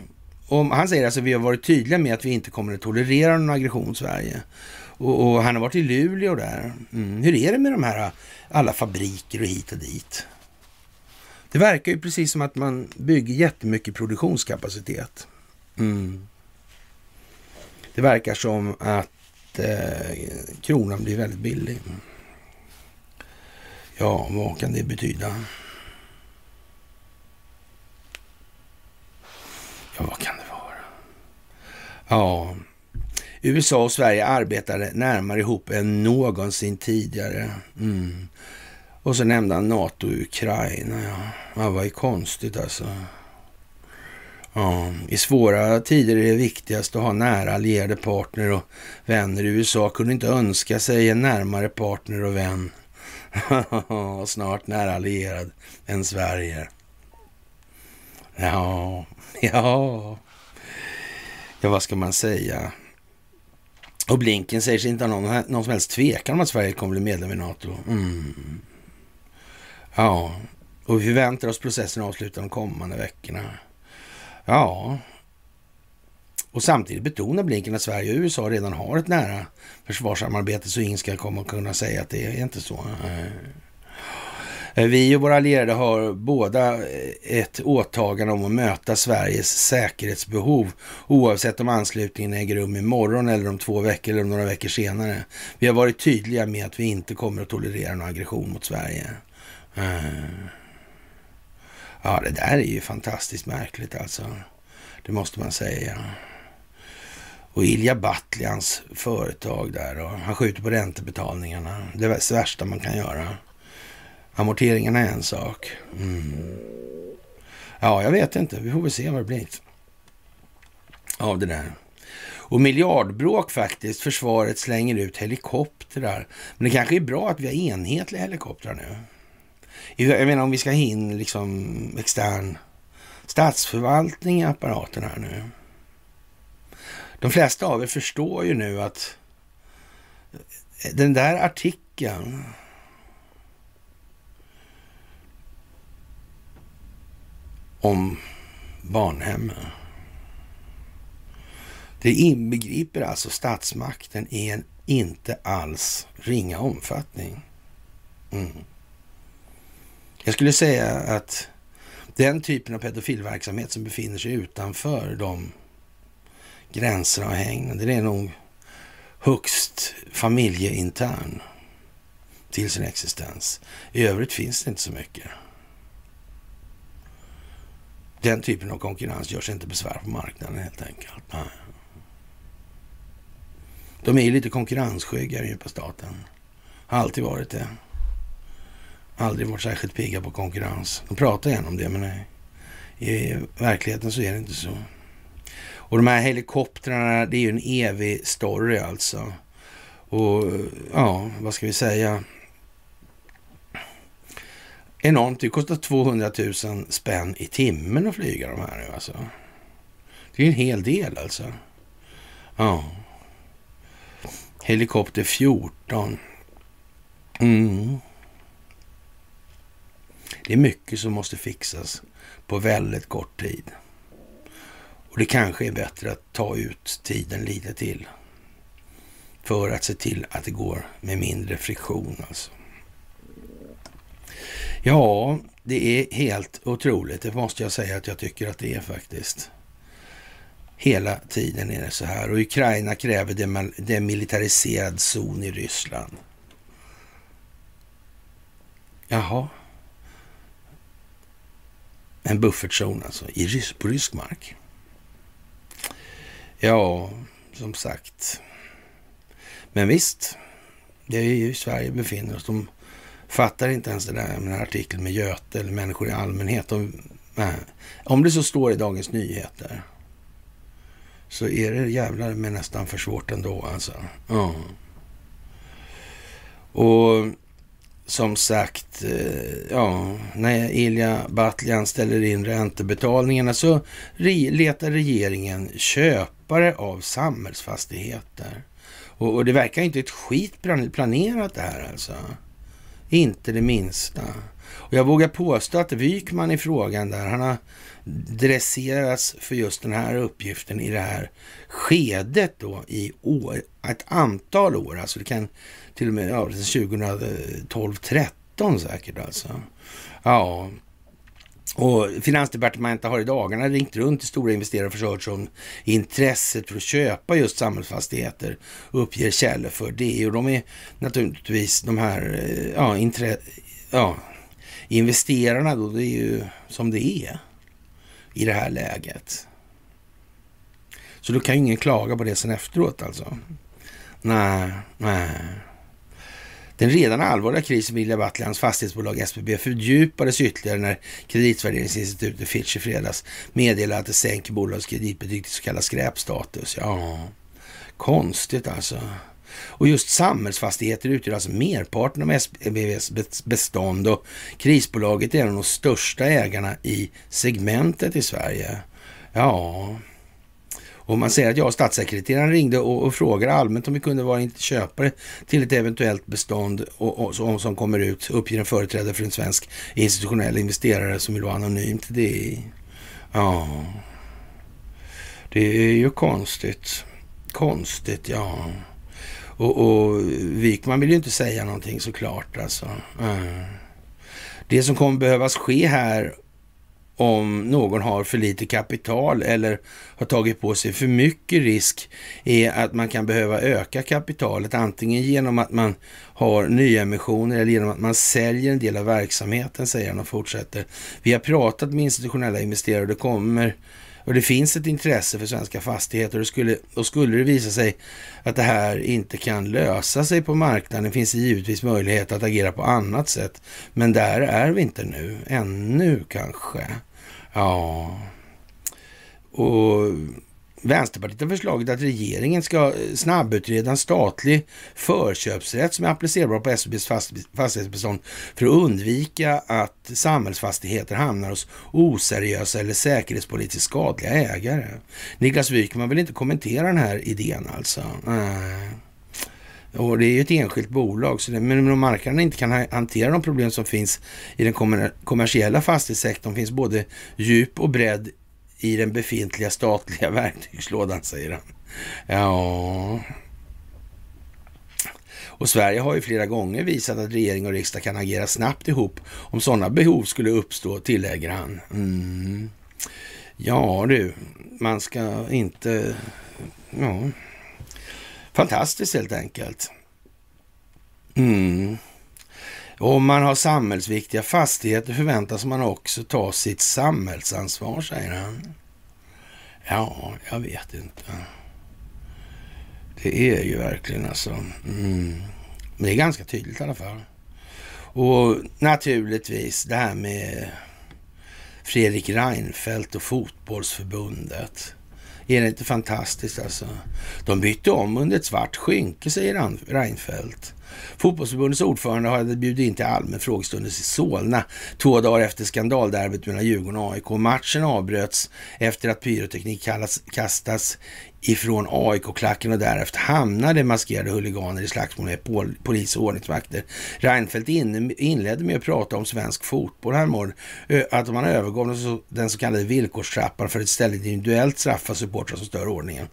och han säger alltså att vi har varit tydliga med att vi inte kommer att tolerera någon aggression i Sverige. Och, och, han har varit i Luleå där. Mm. Hur är det med de här alla fabriker och hit och dit? Det verkar ju precis som att man bygger jättemycket produktionskapacitet. Mm. Det verkar som att eh, kronan blir väldigt billig. Ja, vad kan det betyda? Ja, vad kan det vara? Ja, USA och Sverige arbetade närmare ihop än någonsin tidigare. Mm. Och så nämnde han NATO och Ukraina. Ja. ja, vad är konstigt alltså. Ja, I svåra tider är det viktigast att ha nära allierade partner och vänner. USA kunde inte önska sig en närmare partner och vän. [laughs] Snart nära allierad än Sverige. Ja, ja. Ja, vad ska man säga? Och Blinken säger sig inte ha någon, någon som helst tvekan om att Sverige kommer bli medlem i NATO. Mm. Ja, och vi förväntar oss processen avslutad de kommande veckorna. Ja, och samtidigt betonar Blinken att Sverige och USA redan har ett nära försvarssamarbete så ingen ska komma och kunna säga att det är inte så. Eh, vi och våra allierade har båda eh, ett åtagande om att möta Sveriges säkerhetsbehov oavsett om anslutningen äger rum imorgon eller om två veckor eller om några veckor senare. Vi har varit tydliga med att vi inte kommer att tolerera någon aggression mot Sverige. Eh. Ja, det där är ju fantastiskt märkligt alltså. Det måste man säga. Och Ilja Batljans företag där och han skjuter på räntebetalningarna. Det är det värsta man kan göra. Amorteringarna är en sak. Mm. Ja, jag vet inte. Vi får väl se vad det blir av det där. Och miljardbråk faktiskt. Försvaret slänger ut helikoptrar. Men det kanske är bra att vi har enhetliga helikoptrar nu. Jag menar om vi ska ha in liksom extern statsförvaltning i apparaten här nu. De flesta av er förstår ju nu att eh, den där artikeln om barnhemmen. Det inbegriper alltså statsmakten i en inte alls ringa omfattning. Mm. Jag skulle säga att den typen av pedofilverksamhet som befinner sig utanför de gränserna och hängnen, det är nog högst familjeintern till sin existens. I övrigt finns det inte så mycket. Den typen av konkurrens gör sig inte besvär på marknaden helt enkelt. Nej. De är ju lite konkurrensskygga i djupa staten. Har alltid varit det. Aldrig varit särskilt pigga på konkurrens. De pratar gärna om det, men nej. i verkligheten så är det inte så. Och de här helikoptrarna, det är ju en evig story alltså. Och ja, vad ska vi säga? enormt. Det kostar 200 000 spänn i timmen att flyga de här nu alltså. Det är en hel del alltså. Ja. Helikopter 14. Mm. Det är mycket som måste fixas på väldigt kort tid. Och det kanske är bättre att ta ut tiden lite till. För att se till att det går med mindre friktion alltså. Ja, det är helt otroligt. Det måste jag säga att jag tycker att det är faktiskt. Hela tiden är det så här. Och Ukraina kräver demilitariserad zon i Ryssland. Jaha. En buffertzon alltså, i rys på rysk mark. Ja, som sagt. Men visst, det är ju Sverige befinner oss. De fattar inte ens det där med den här artikeln med Göte eller människor i allmänhet. De, om det så står i Dagens Nyheter så är det jävlar med nästan för svårt ändå alltså. Ja. Och som sagt, eh, ja, när Ilja Batljan ställer in räntebetalningarna så letar regeringen köpare av samhällsfastigheter. Och, och det verkar inte ett skit planerat det här alltså Inte det minsta. Och jag vågar påstå att Wykman i frågan där, han har dresserats för just den här uppgiften i det här skedet då i år, ett antal år. Alltså det kan till och med ja, 2012, 13 säkert alltså. Ja, och Finansdepartementet har i dagarna ringt runt till stora investerare och försökt om intresset för att köpa just samhällsfastigheter, uppger källor för det. Och de är naturligtvis de här eh, ja, intre, ja, investerarna då, det är ju som det är i det här läget. Så då kan ju ingen klaga på det sen efteråt alltså. Nej, nej. Den redan allvarliga krisen vid Batlans fastighetsbolag SBB fördjupades ytterligare när kreditvärderingsinstitutet Fitch i fredags meddelade att det sänker bolagets kreditbetyg till så kallad skräpstatus. Ja, konstigt alltså. Och just samhällsfastigheter utgör alltså merparten av SBBs bestånd och krisbolaget är en av de största ägarna i segmentet i Sverige. Ja, och man säger att jag och statssekreteraren ringde och, och frågade allmänt om vi kunde vara köpare till ett eventuellt bestånd och, och, som, som kommer ut, uppger en företrädare för en svensk institutionell investerare som vill vara anonymt. Det är, ja, det är ju konstigt. Konstigt, ja. Och, och Wikman vill ju inte säga någonting såklart alltså. Eh. Det som kommer behövas ske här om någon har för lite kapital eller har tagit på sig för mycket risk är att man kan behöva öka kapitalet antingen genom att man har nyemissioner eller genom att man säljer en del av verksamheten, säger han och fortsätter. Vi har pratat med institutionella investerare och det kommer och det finns ett intresse för svenska fastigheter och skulle, och skulle det visa sig att det här inte kan lösa sig på marknaden finns det givetvis möjlighet att agera på annat sätt. Men där är vi inte nu, ännu kanske. Ja, och Vänsterpartiet har förslaget att regeringen ska eh, snabbutreda en statlig förköpsrätt som är applicerbar på SBs fastighetsbestånd för att undvika att samhällsfastigheter hamnar hos oseriösa eller säkerhetspolitiskt skadliga ägare. Niklas Wykman vill inte kommentera den här idén alltså. Nej. Och det är ju ett enskilt bolag, så det, men om marknaden inte kan hantera de problem som finns i den kommersiella fastighetssektorn finns både djup och bredd i den befintliga statliga [laughs] verktygslådan, säger han. Ja... Och Sverige har ju flera gånger visat att regering och riksdag kan agera snabbt ihop om sådana behov skulle uppstå, tillägger han. Mm. Ja du, man ska inte... Ja. Fantastiskt helt enkelt. Mm. Om man har samhällsviktiga fastigheter förväntas man också ta sitt samhällsansvar, säger han. Ja, jag vet inte. Det är ju verkligen alltså. Mm. Men det är ganska tydligt i alla fall. Och naturligtvis det här med Fredrik Reinfeldt och fotbollsförbundet. Är det inte fantastiskt alltså? De bytte om under ett svart skynke, säger Reinfeldt. Fotbollsförbundets ordförande hade bjudit in till allmän frågestund i Solna två dagar efter skandalderbyt mellan Djurgården och AIK. Matchen avbröts efter att pyroteknik kastats ifrån AIK-klacken och därefter hamnade maskerade huliganer i slagsmål med polis och ordningsvakter. Reinfeldt inledde med att prata om svensk fotboll häromåret, att man övergav den så kallade villkorstrappan för ett istället individuellt straffa supportrar som stör ordningen.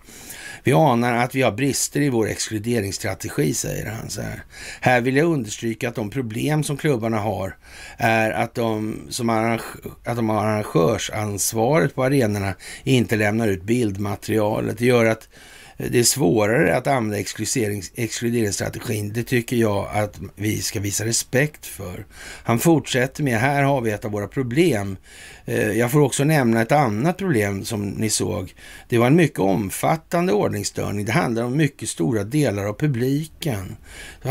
Vi anar att vi har brister i vår exkluderingsstrategi, säger han. Så här. här vill jag understryka att de problem som klubbarna har är att de, som arrange, att de har arrangörsansvaret på arenorna inte lämnar ut bildmaterialet. Det gör att det är svårare att använda exkluderingsstrategin. Det tycker jag att vi ska visa respekt för. Han fortsätter med, här har vi ett av våra problem. Eh, jag får också nämna ett annat problem som ni såg. Det var en mycket omfattande ordningsstörning. Det handlar om mycket stora delar av publiken.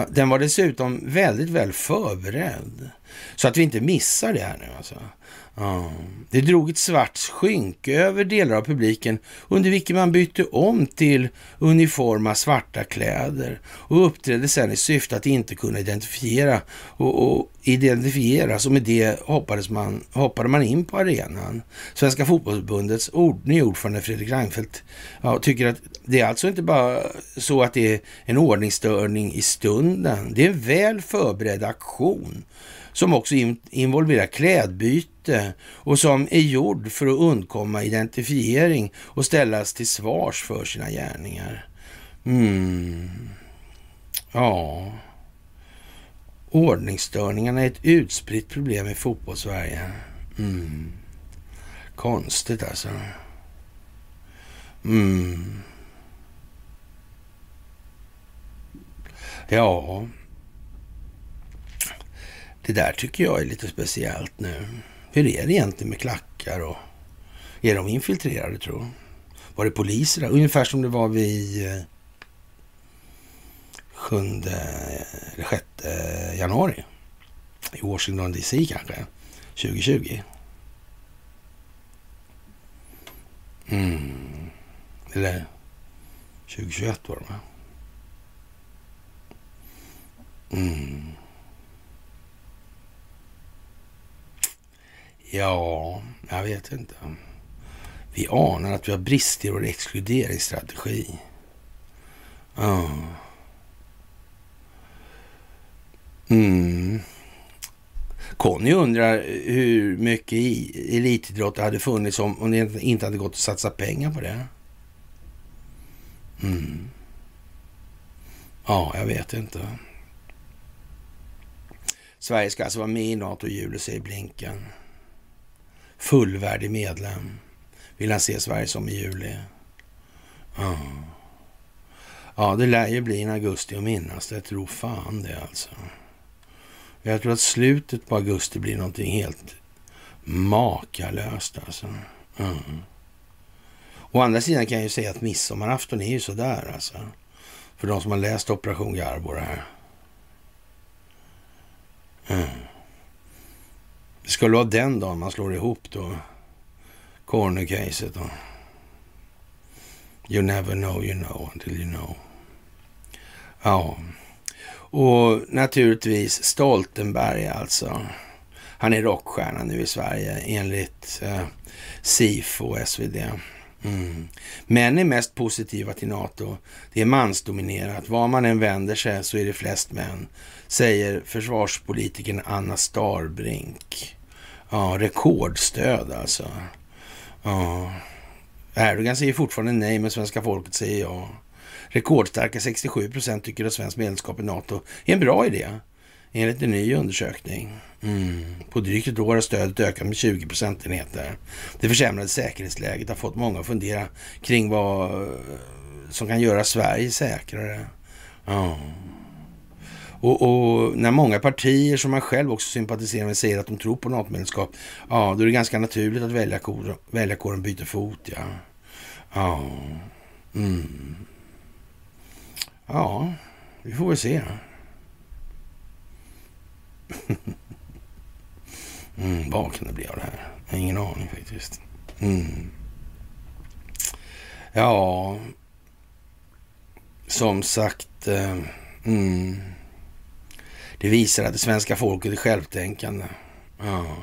Den var dessutom väldigt väl förberedd. Så att vi inte missar det här nu alltså. Ja. Det drog ett svart skynke över delar av publiken under vilket man bytte om till uniforma svarta kläder och uppträdde sedan i syfte att inte kunna identifiera och, och identifieras och med det hoppades man, hoppade man in på arenan. Svenska fotbollsförbundets ord, ordförande Fredrik Reinfeldt ja, tycker att det är alltså inte bara så att det är en ordningsstörning i stunden. Det är en väl förberedd aktion som också involverar klädbyte och som är gjord för att undkomma identifiering och ställas till svars för sina gärningar. Mm. Ja, ordningsstörningarna är ett utspritt problem i fotbollssverige. Mm. Konstigt alltså. Mm. Ja, det där tycker jag är lite speciellt nu. Hur är det egentligen med klackar och är de infiltrerade tror Var det poliser där? Ungefär som det var vid eh, sjunde eller sjätte januari i Washington DC kanske, 2020. Mm. Eller 2021 var det va? Mm. Ja, jag vet inte. Vi anar att vi har brister i vår exkluderingsstrategi. Ja. Mm. Conny undrar hur mycket elitidrott det hade funnits om, om det inte hade gått att satsa pengar på det. Mm. Ja, jag vet inte. Sverige ska alltså vara med i NATO i juli, säger Blinken fullvärdig medlem vill han se Sverige som i juli. Ja. ja, det lär ju bli en augusti att minnas. Jag tror fan det alltså. Jag tror att slutet på augusti blir någonting helt makalöst alltså. Mm. Å andra sidan kan jag ju säga att midsommarafton är ju sådär alltså. För de som har läst Operation Garbo det här. Mm. Det skulle vara den dagen man slår ihop då corner-caset. Då. You never know you know until you know. Ja, och naturligtvis Stoltenberg alltså. Han är rockstjärna nu i Sverige enligt eh, SIFO och SvD. Mm. Män är mest positiva till NATO. Det är mansdominerat. Var man än vänder sig så är det flest män, säger försvarspolitikern Anna Starbrink. Ja, rekordstöd alltså. Ja. Erdogan säger fortfarande nej, men svenska folket säger ja. Rekordstarka 67 procent tycker att svenskt medlemskap i NATO är en bra idé, enligt en ny undersökning. Mm. På drygt ett år har stödet ökat med 20 procentenheter. Det försämrade säkerhetsläget har fått många att fundera kring vad som kan göra Sverige säkrare. Ja. Och, och, när många partier som man själv också sympatiserar med säger att de tror på NATO-medlemskap, ja, då är det ganska naturligt att väljarkåren, väljarkåren byter fot, ja. Ja. Mm. Ja, vi får väl se. [laughs] mm, vad kan det bli av det här? Jag har ingen aning faktiskt. Mm. Ja, som sagt. Eh, mm. Det visar att det svenska folket är självtänkande. Ja.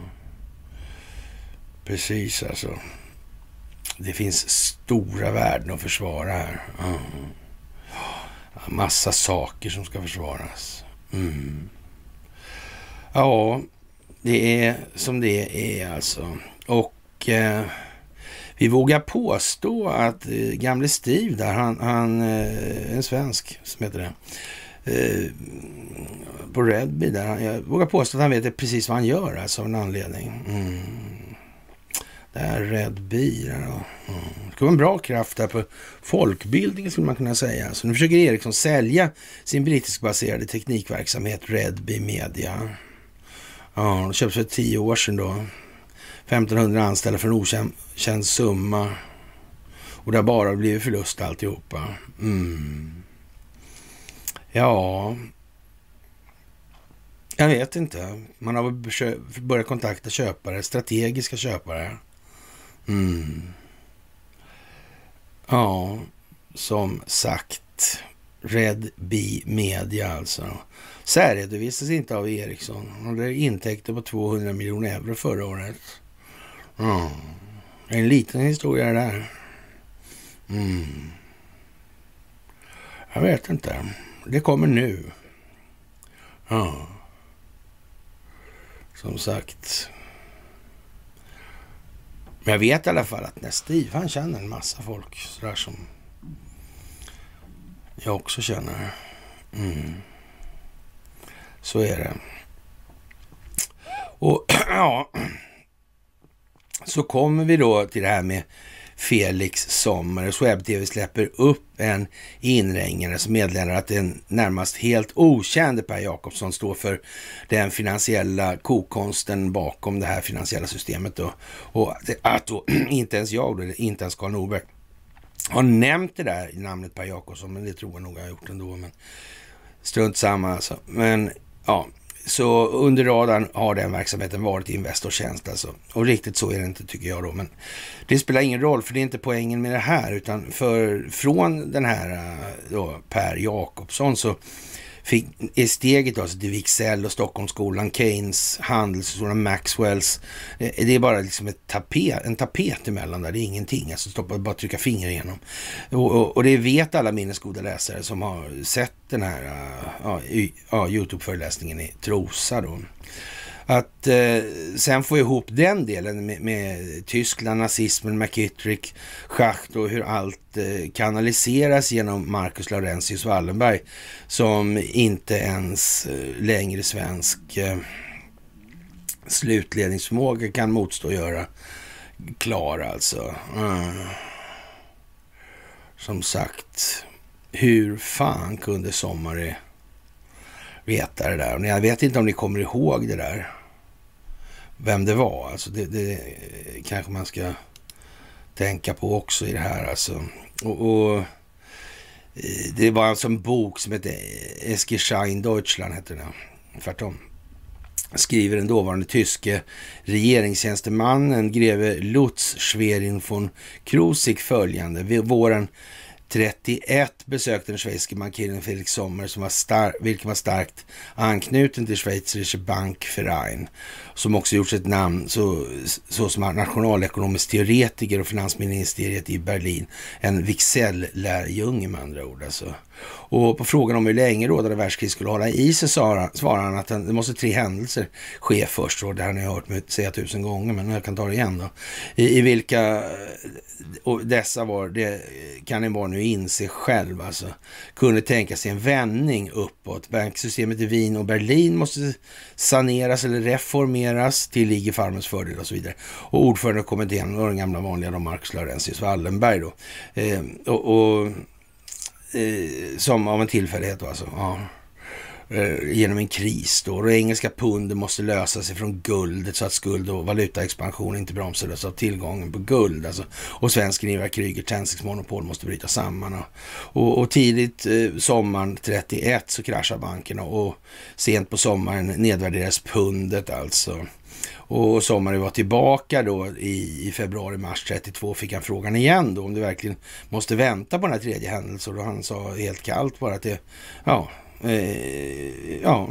Precis alltså. Det finns stora värden att försvara här. Ja. Massa saker som ska försvaras. Mm. Ja, det är som det är alltså. Och eh, vi vågar påstå att eh, gamle Steve där, han, han eh, en svensk som heter det, eh, på Redby där. Jag vågar påstå att han vet precis vad han gör alltså av en anledning. Mm. Det här Redby. Där, mm. Det ska vara en bra kraft där på folkbildningen skulle man kunna säga. Så nu försöker Ericsson sälja sin brittiskbaserade teknikverksamhet Redby Media. Ja, det köptes för tio år sedan då. 1500 anställda för en okänd summa. Och det har bara blivit förlust alltihopa. Mm. Ja, Jag vet inte. Man har börjat kontakta köpare, strategiska köpare. Mm. Ja, som sagt. Red Bee Media alltså. Särredovisas inte av Ericsson. Han hade intäkter på 200 miljoner euro förra året. Mm. En liten historia det där. Mm. Jag vet inte. Det kommer nu. Ja. Som sagt. Men jag vet i alla fall att Nestiv, han känner en massa folk sådär som jag också känner. Mm. Så är det. Och [clears throat] ja, så kommer vi då till det här med Felix Sommer. Webb-TV släpper upp en inringare som meddelar att den närmast helt okände Per Jakobsson står för den finansiella kokonsten bakom det här finansiella systemet. Då. Och att då [clears throat] inte ens jag, då, inte ens Karl Norberg, har nämnt det där namnet Per Jakobsson, men det tror jag nog jag har gjort ändå. Men strunt samma alltså. Men ja, så under radarn har den verksamheten varit Investortjänst alltså. Och riktigt så är det inte tycker jag då. Men det spelar ingen roll för det är inte poängen med det här. Utan för, från den här eh, då, Per Jakobsson så fick, är steget alltså till Wiksell och Stockholmsskolan, Keynes, Handelshögskolan, Maxwells. Eh, det är bara liksom ett tapet, en tapet emellan där, det är ingenting. Alltså stoppa, bara trycka finger igenom. Och, och, och, det vet alla minnesgoda läsare som har sett den här uh, ja, Youtube-föreläsningen i Trosa då. Att eh, sen få ihop den delen med, med Tyskland, nazismen, McKittrick, Schacht och hur allt eh, kanaliseras genom Marcus Laurentius Wallenberg som inte ens eh, längre svensk eh, slutledningsförmåga kan motstå och göra klar alltså. Mm. Som sagt, hur fan kunde Sommare veta det där. Jag vet inte om ni kommer ihåg det där. Vem det var. Alltså det, det kanske man ska tänka på också i det här. Alltså. Och, och det var alltså en bok som hette Eskischein Deutschland, hette den. Tvärtom. Skriver den dåvarande tyske regeringstjänstemannen greve Lutz Schwerin von Krusik följande. Våren 31 besökte den schweiziske bankiren Felix Sommer, som var star- vilken var starkt anknuten till Schweizerische Bankverein, som också gjort sitt namn så, så som nationalekonomisk teoretiker och finansministeriet i Berlin. En Wicksell-lärjunge med andra ord. Alltså. Och på frågan om hur länge rådande världskrig skulle hålla i sig svarar han att det måste tre händelser ske först. Och det här har ni hört mig säga tusen gånger, men jag kan ta det igen då. I, i vilka eh, och dessa var, det kan ni bara nu inse själv alltså, kunde tänka sig en vändning uppåt. Banksystemet i Wien och Berlin måste saneras eller reformeras till Ligefarmens fördel och så vidare. Och ordförande i kommittén var den gamla vanliga då, Marcus Laurentius Wallenberg då. Eh, och, och eh, som av en tillfällighet då alltså. Ja. Eh, genom en kris då. Och engelska pundet måste lösa sig från guldet så att skuld och valutaexpansion inte bromsades av tillgången på guld. Alltså. Och svensk Ivar Kryger Tändsticks monopol måste bryta samman. Och, och, och tidigt eh, sommaren 31 så kraschar bankerna och sent på sommaren nedvärderas pundet alltså. Och sommaren var tillbaka då i, i februari-mars 32 fick han frågan igen då om det verkligen måste vänta på den här tredje händelsen. Och han sa helt kallt bara att det, ja, Eh, ja,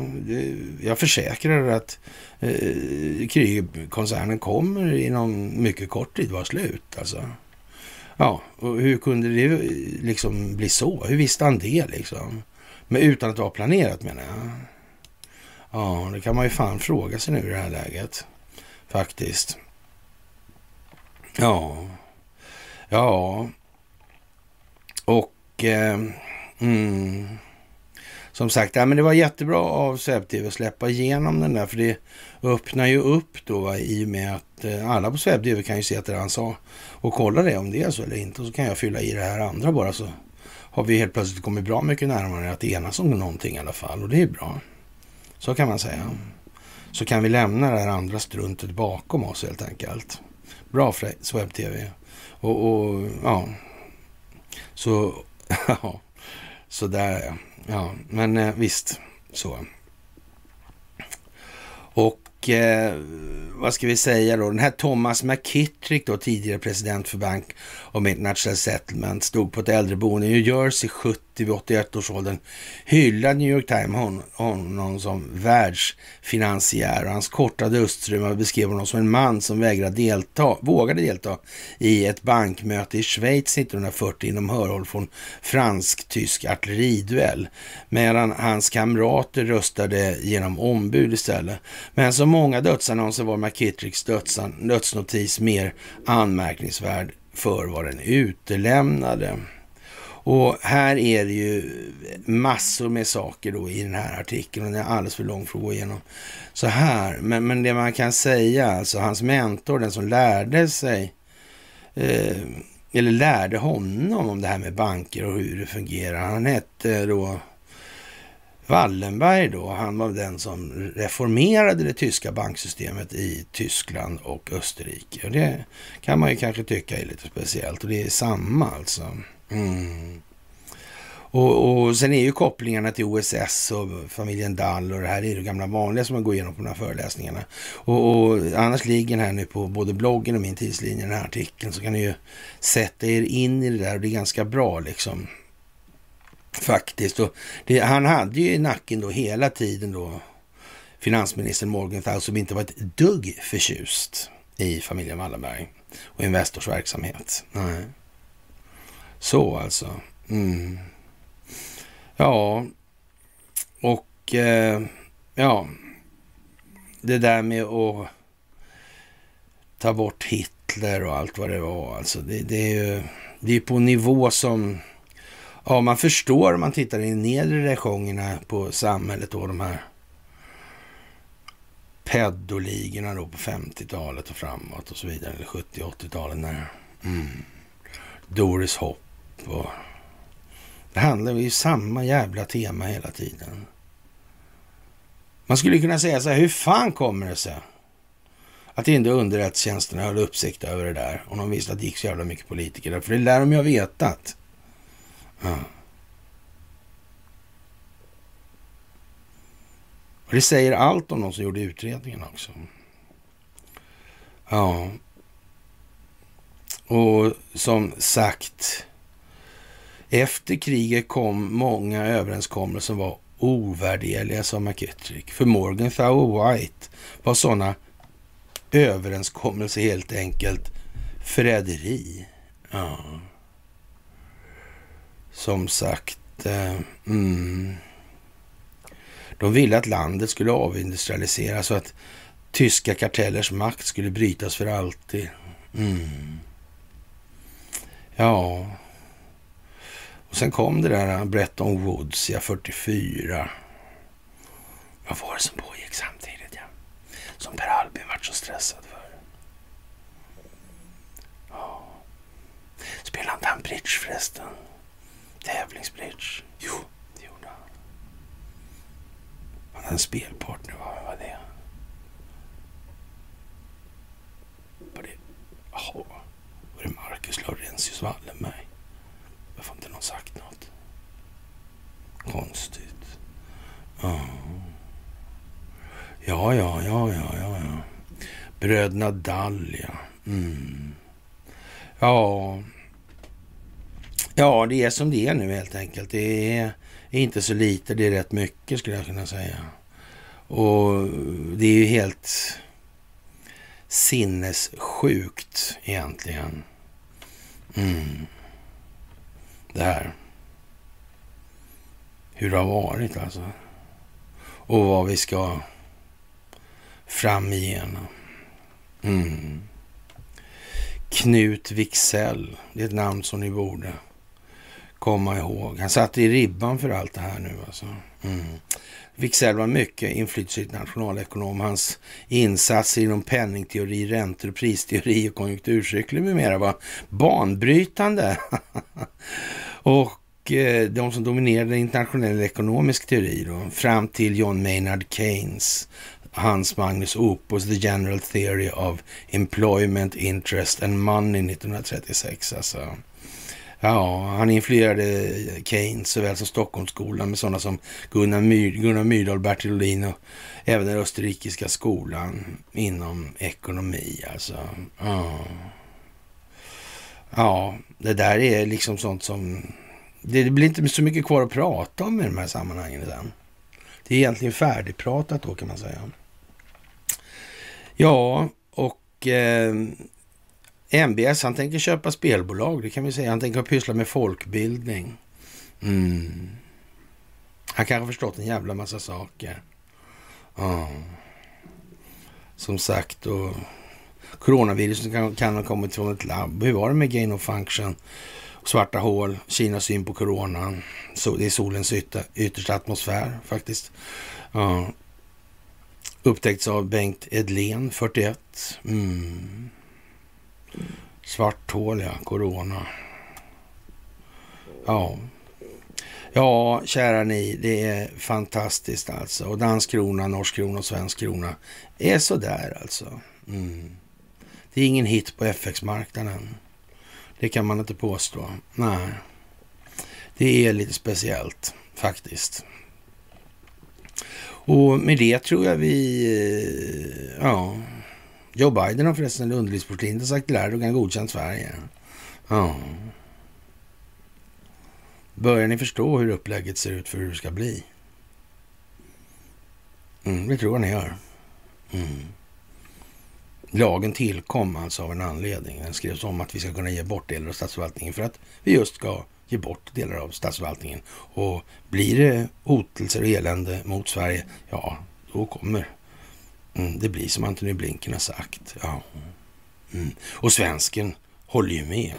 jag försäkrar att eh, kommer inom mycket kort tid vara slut. Alltså. Ja, och hur kunde det liksom bli så? Hur visste han det liksom? Men utan att det var planerat menar jag. Ja, det kan man ju fan fråga sig nu i det här läget. Faktiskt. Ja. Ja. Och... Eh, mm som sagt, ja, men det var jättebra av SwebTV att släppa igenom den där, för det öppnar ju upp då va, i och med att eh, alla på SwebTV kan ju se att det han sa och kolla det om det är så eller inte. Och så kan jag fylla i det här andra bara så har vi helt plötsligt kommit bra mycket närmare att enas om någonting i alla fall och det är bra. Så kan man säga. Så kan vi lämna det här andra struntet bakom oss helt enkelt. Bra för SwebTV. Och, och ja, så, [laughs] ja, så där ja. Ja, men eh, visst så. Och eh, vad ska vi säga då? Den här Thomas McKittrick då, tidigare president för Bank om International Settlement, stod på ett äldreboende. I New Jersey 70 vid 81 års åldern. Hyllade New York Times hon, honom som världsfinansiär. Och hans korta dustrum beskrev honom som en man som vägrade delta, vågade delta i ett bankmöte i Schweiz 1940 inom hörhåll från fransk-tysk artilleriduell. Medan hans kamrater röstade genom ombud istället. Men som många dödsannonser var McKittricks dödsan, dödsnotis mer anmärkningsvärd för vad den utelämnade. Och här är det ju massor med saker då i den här artikeln och den är alldeles för lång för att gå igenom så här. Men, men det man kan säga, alltså hans mentor, den som lärde sig eh, eller lärde honom om det här med banker och hur det fungerar. Han hette då Wallenberg då, han var den som reformerade det tyska banksystemet i Tyskland och Österrike. Och det kan man ju kanske tycka är lite speciellt och det är samma alltså. Mm. Och, och sen är ju kopplingarna till OSS och familjen Dall och det här är det gamla vanliga som man går igenom på de här föreläsningarna. Och, och annars ligger den här nu på både bloggen och min tidslinje, den här artikeln, så kan ni ju sätta er in i det där och det är ganska bra liksom. Faktiskt. Det, han hade ju i nacken då hela tiden då finansministern Morgenthau som inte var ett dugg förtjust i familjen Wallenberg och Investors verksamhet. Nej. Så alltså. Mm. Ja, och eh, ja, det där med att ta bort Hitler och allt vad det var. Alltså det, det är ju det är på nivå som ja, man förstår om man tittar i nedre regionerna på samhället och de här pedoligorna då på 50-talet och framåt och så vidare, eller 70-80-talet. Mm. Doris Hopp och det handlar ju samma jävla tema hela tiden. Man skulle kunna säga så här, hur fan kommer det sig att inte underrättelsetjänsterna höll uppsikt över det där om de visste att det gick så jävla mycket politiker där? För det lär de ju ha vetat. Ja. Och det säger allt om de som gjorde utredningen också. Ja. Och som sagt, efter kriget kom många överenskommelser som var ovärderliga, sa McKittrick. För Morgenthau och White var sådana överenskommelser helt enkelt förräderi. Ja. Som sagt, eh, mm. de ville att landet skulle avindustrialiseras och att tyska kartellers makt skulle brytas för alltid. Mm. Ja, och sen kom det där eh, Bretton Woods, ja, 44. Vad var det som pågick samtidigt, ja? Som Per Albin vart så stressad för. Ja. Spelade inte han bridge förresten? Tävlingsbridge? Jo, det gjorde han. Han hade en spelpartner, vad var det? Var det... Jaha. Var det Marcus Laurentius Wallenberg? Varför har inte någon sagt något? Konstigt. Ja. Ja, ja, ja, ja, ja. Bröderna Dahlia. Mm. Ja. Ja, det är som det är nu helt enkelt. Det är inte så lite, det är rätt mycket skulle jag kunna säga. Och det är ju helt sinnessjukt egentligen. Mm det här. Hur det har varit alltså. Och vad vi ska fram igenom. Mm. Knut Wixell, det är ett namn som ni borde komma ihåg. Han satte i ribban för allt det här nu alltså. Mm. Wicksell var mycket inflytelserik nationalekonom. Hans insatser inom penningteori, räntor, pristeori och konjunkturcykler med mera var banbrytande. [laughs] och eh, de som dominerade internationell ekonomisk teori då, fram till John Maynard Keynes, Hans Magnus Opus, The General Theory of Employment, Interest and Money 1936. Alltså. Ja, han influerade Keynes såväl som Stockholmsskolan med sådana som Gunnar, My Gunnar Myrdal, Bertil Ohlin och även den österrikiska skolan inom ekonomi. Alltså. Ja. ja, det där är liksom sånt som... Det blir inte så mycket kvar att prata om i de här sammanhangen. Sen. Det är egentligen färdigpratat då kan man säga. Ja, och eh, MBS, han tänker köpa spelbolag, det kan vi säga. Han tänker pyssla med folkbildning. Mm. Han kanske har förstått en jävla massa saker. Ja. Som sagt, och coronaviruset kan, kan ha kommit från ett labb. Hur var det med gain of function? Svarta hål, Kinas syn på coronan. Så det är solens ytter, yttersta atmosfär faktiskt. Ja. Upptäckts av Bengt Edlén, 41. Mm. Svart hål, ja. Corona. Ja. Ja, kära ni, det är fantastiskt alltså. Och dansk krona, norsk krona och svensk krona är sådär alltså. Mm. Det är ingen hit på FX-marknaden. Det kan man inte påstå. Nej, det är lite speciellt faktiskt. Och med det tror jag vi, eh, ja, Joe Biden har förresten underlivsporslin har sagt till kan godkänt Sverige. Ja. Börjar ni förstå hur upplägget ser ut för hur det ska bli? Mm, det tror jag ni gör. Mm. Lagen tillkom alltså av en anledning. Den skrevs om att vi ska kunna ge bort delar av statsförvaltningen för att vi just ska ge bort delar av statsförvaltningen. Och blir det hotelser och elände mot Sverige, ja, då kommer mm, det blir som Antony Blinken har sagt. Ja. Mm. Och svensken håller ju med.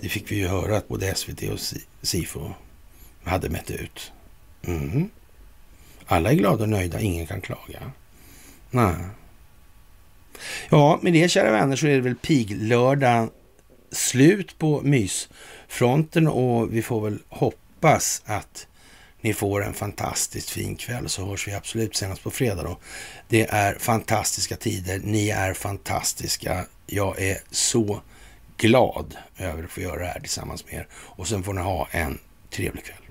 Det fick vi ju höra att både SVT och Sifo hade mätt ut. Mm. Alla är glada och nöjda, ingen kan klaga. Nej. Ja, med det kära vänner så är det väl piglördag slut på mysfronten och vi får väl hoppas att ni får en fantastiskt fin kväll så hörs vi absolut senast på fredag då. Det är fantastiska tider. Ni är fantastiska. Jag är så glad över att få göra det här tillsammans med er och sen får ni ha en trevlig kväll.